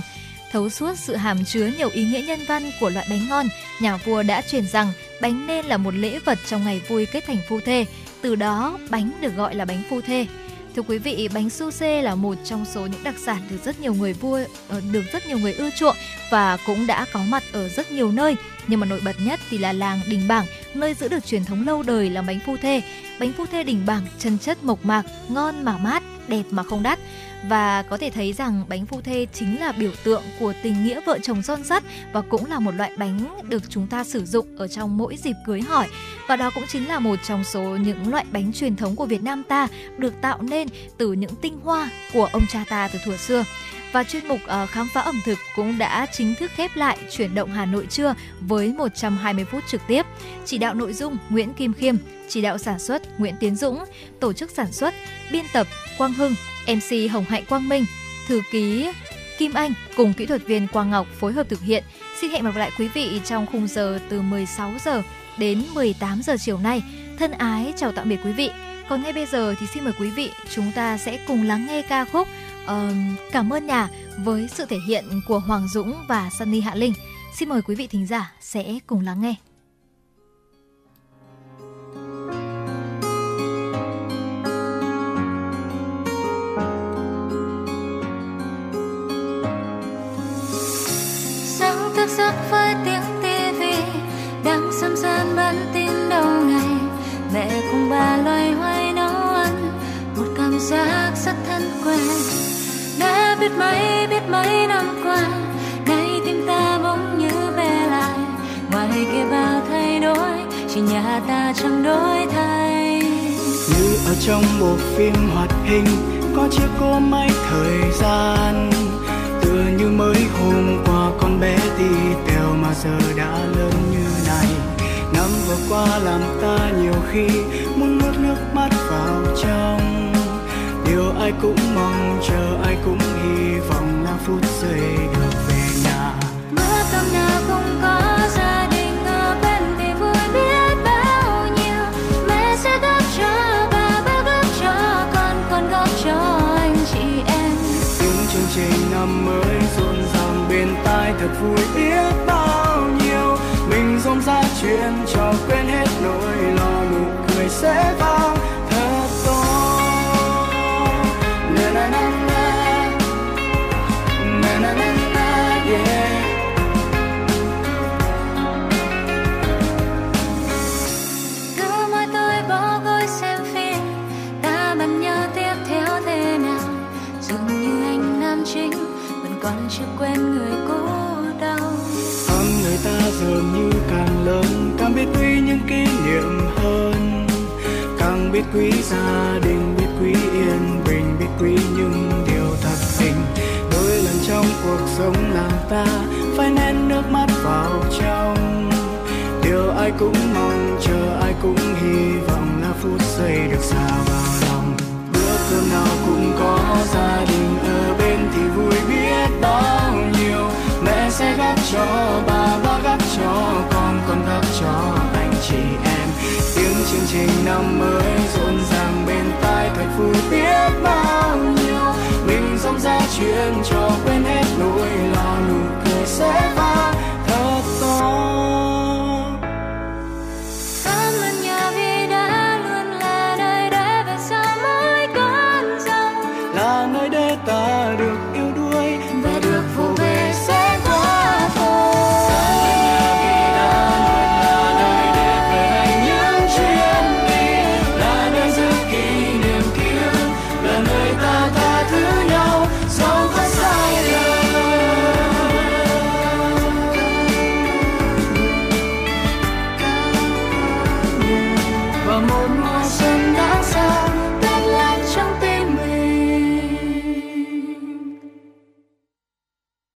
Thấu suốt sự hàm chứa nhiều ý nghĩa nhân văn của loại bánh ngon, nhà vua đã truyền rằng bánh nên là một lễ vật trong ngày vui kết thành phu thê. Từ đó, bánh được gọi là bánh phu thê. Thưa quý vị, bánh su xê là một trong số những đặc sản được rất nhiều người vua ờ, được rất nhiều người ưa chuộng và cũng đã có mặt ở rất nhiều nơi. Nhưng mà nổi bật nhất thì là làng Đình Bảng, nơi giữ được truyền thống lâu đời làm bánh phu thê. Bánh phu thê Đình Bảng chân chất mộc mạc, ngon mà mát, đẹp mà không đắt và có thể thấy rằng bánh phu thê chính là biểu tượng của tình nghĩa vợ chồng son sắt và cũng là một loại bánh được chúng ta sử dụng ở trong mỗi dịp cưới hỏi và đó cũng chính là một trong số những loại bánh truyền thống của Việt Nam ta được tạo nên từ những tinh hoa của ông cha ta từ thuở xưa và chuyên mục uh, khám phá ẩm thực cũng đã chính thức khép lại chuyển động Hà Nội trưa với 120 phút trực tiếp. Chỉ đạo nội dung Nguyễn Kim Khiêm, chỉ đạo sản xuất Nguyễn Tiến Dũng, tổ chức sản xuất, biên tập Quang Hưng, MC Hồng Hạnh Quang Minh, thư ký Kim Anh cùng kỹ thuật viên Quang Ngọc phối hợp thực hiện. Xin hẹn gặp lại quý vị trong khung giờ từ 16 giờ đến 18 giờ chiều nay. Thân ái chào tạm biệt quý vị. Còn ngay bây giờ thì xin mời quý vị chúng ta sẽ cùng lắng nghe ca khúc uh, Cảm ơn nhà với sự thể hiện của Hoàng Dũng và Sunny Hạ Linh. Xin mời quý vị thính giả sẽ cùng lắng nghe. Biết mấy biết mấy năm qua. Nay tim ta bỗng như bé lại. Ngoài kia bao thay đổi, chỉ nhà ta chẳng đổi thay. Như ở trong bộ phim hoạt hình, có chiếc cô máy thời gian. Tựa như mới hôm qua, con bé tí tèo mà giờ đã lớn như này. Năm vừa qua làm ta nhiều khi muốn nuốt nước mắt vào trong điều ai cũng mong chờ ai cũng hy vọng là phút giây được về nhà. Bữa cơm nào cũng có gia đình ở bên thì vui biết bao nhiêu. Mẹ sẽ gấp cho bà ba gấp cho con con gấp cho anh chị em. Những chương trình năm mới rộn ràng bên tai thật vui biết bao nhiêu. Mình rôm ra chuyện cho quên hết nỗi lo nụ cười sẽ vang quen người cô đau. Con người ta dường như càng lớn, càng biết quý những kỷ niệm hơn. Càng biết quý gia đình, biết quý yên bình, biết quý những điều thật tình. Đôi lần trong cuộc sống làm ta phải nén nước mắt vào trong. Điều ai cũng mong, chờ ai cũng hy vọng là phút giây được xa vào lòng. Bữa cơm nào cũng có gia đình ở bên thì vui biết bao sẽ gác cho bà bác gác cho con con gác cho anh chị em. Tiếng chương trình năm mới rộn ràng bên tai thật vui biết bao nhiêu. Mình dòng ra chuyện cho quên hết nỗi lo, nụ cười sẽ bao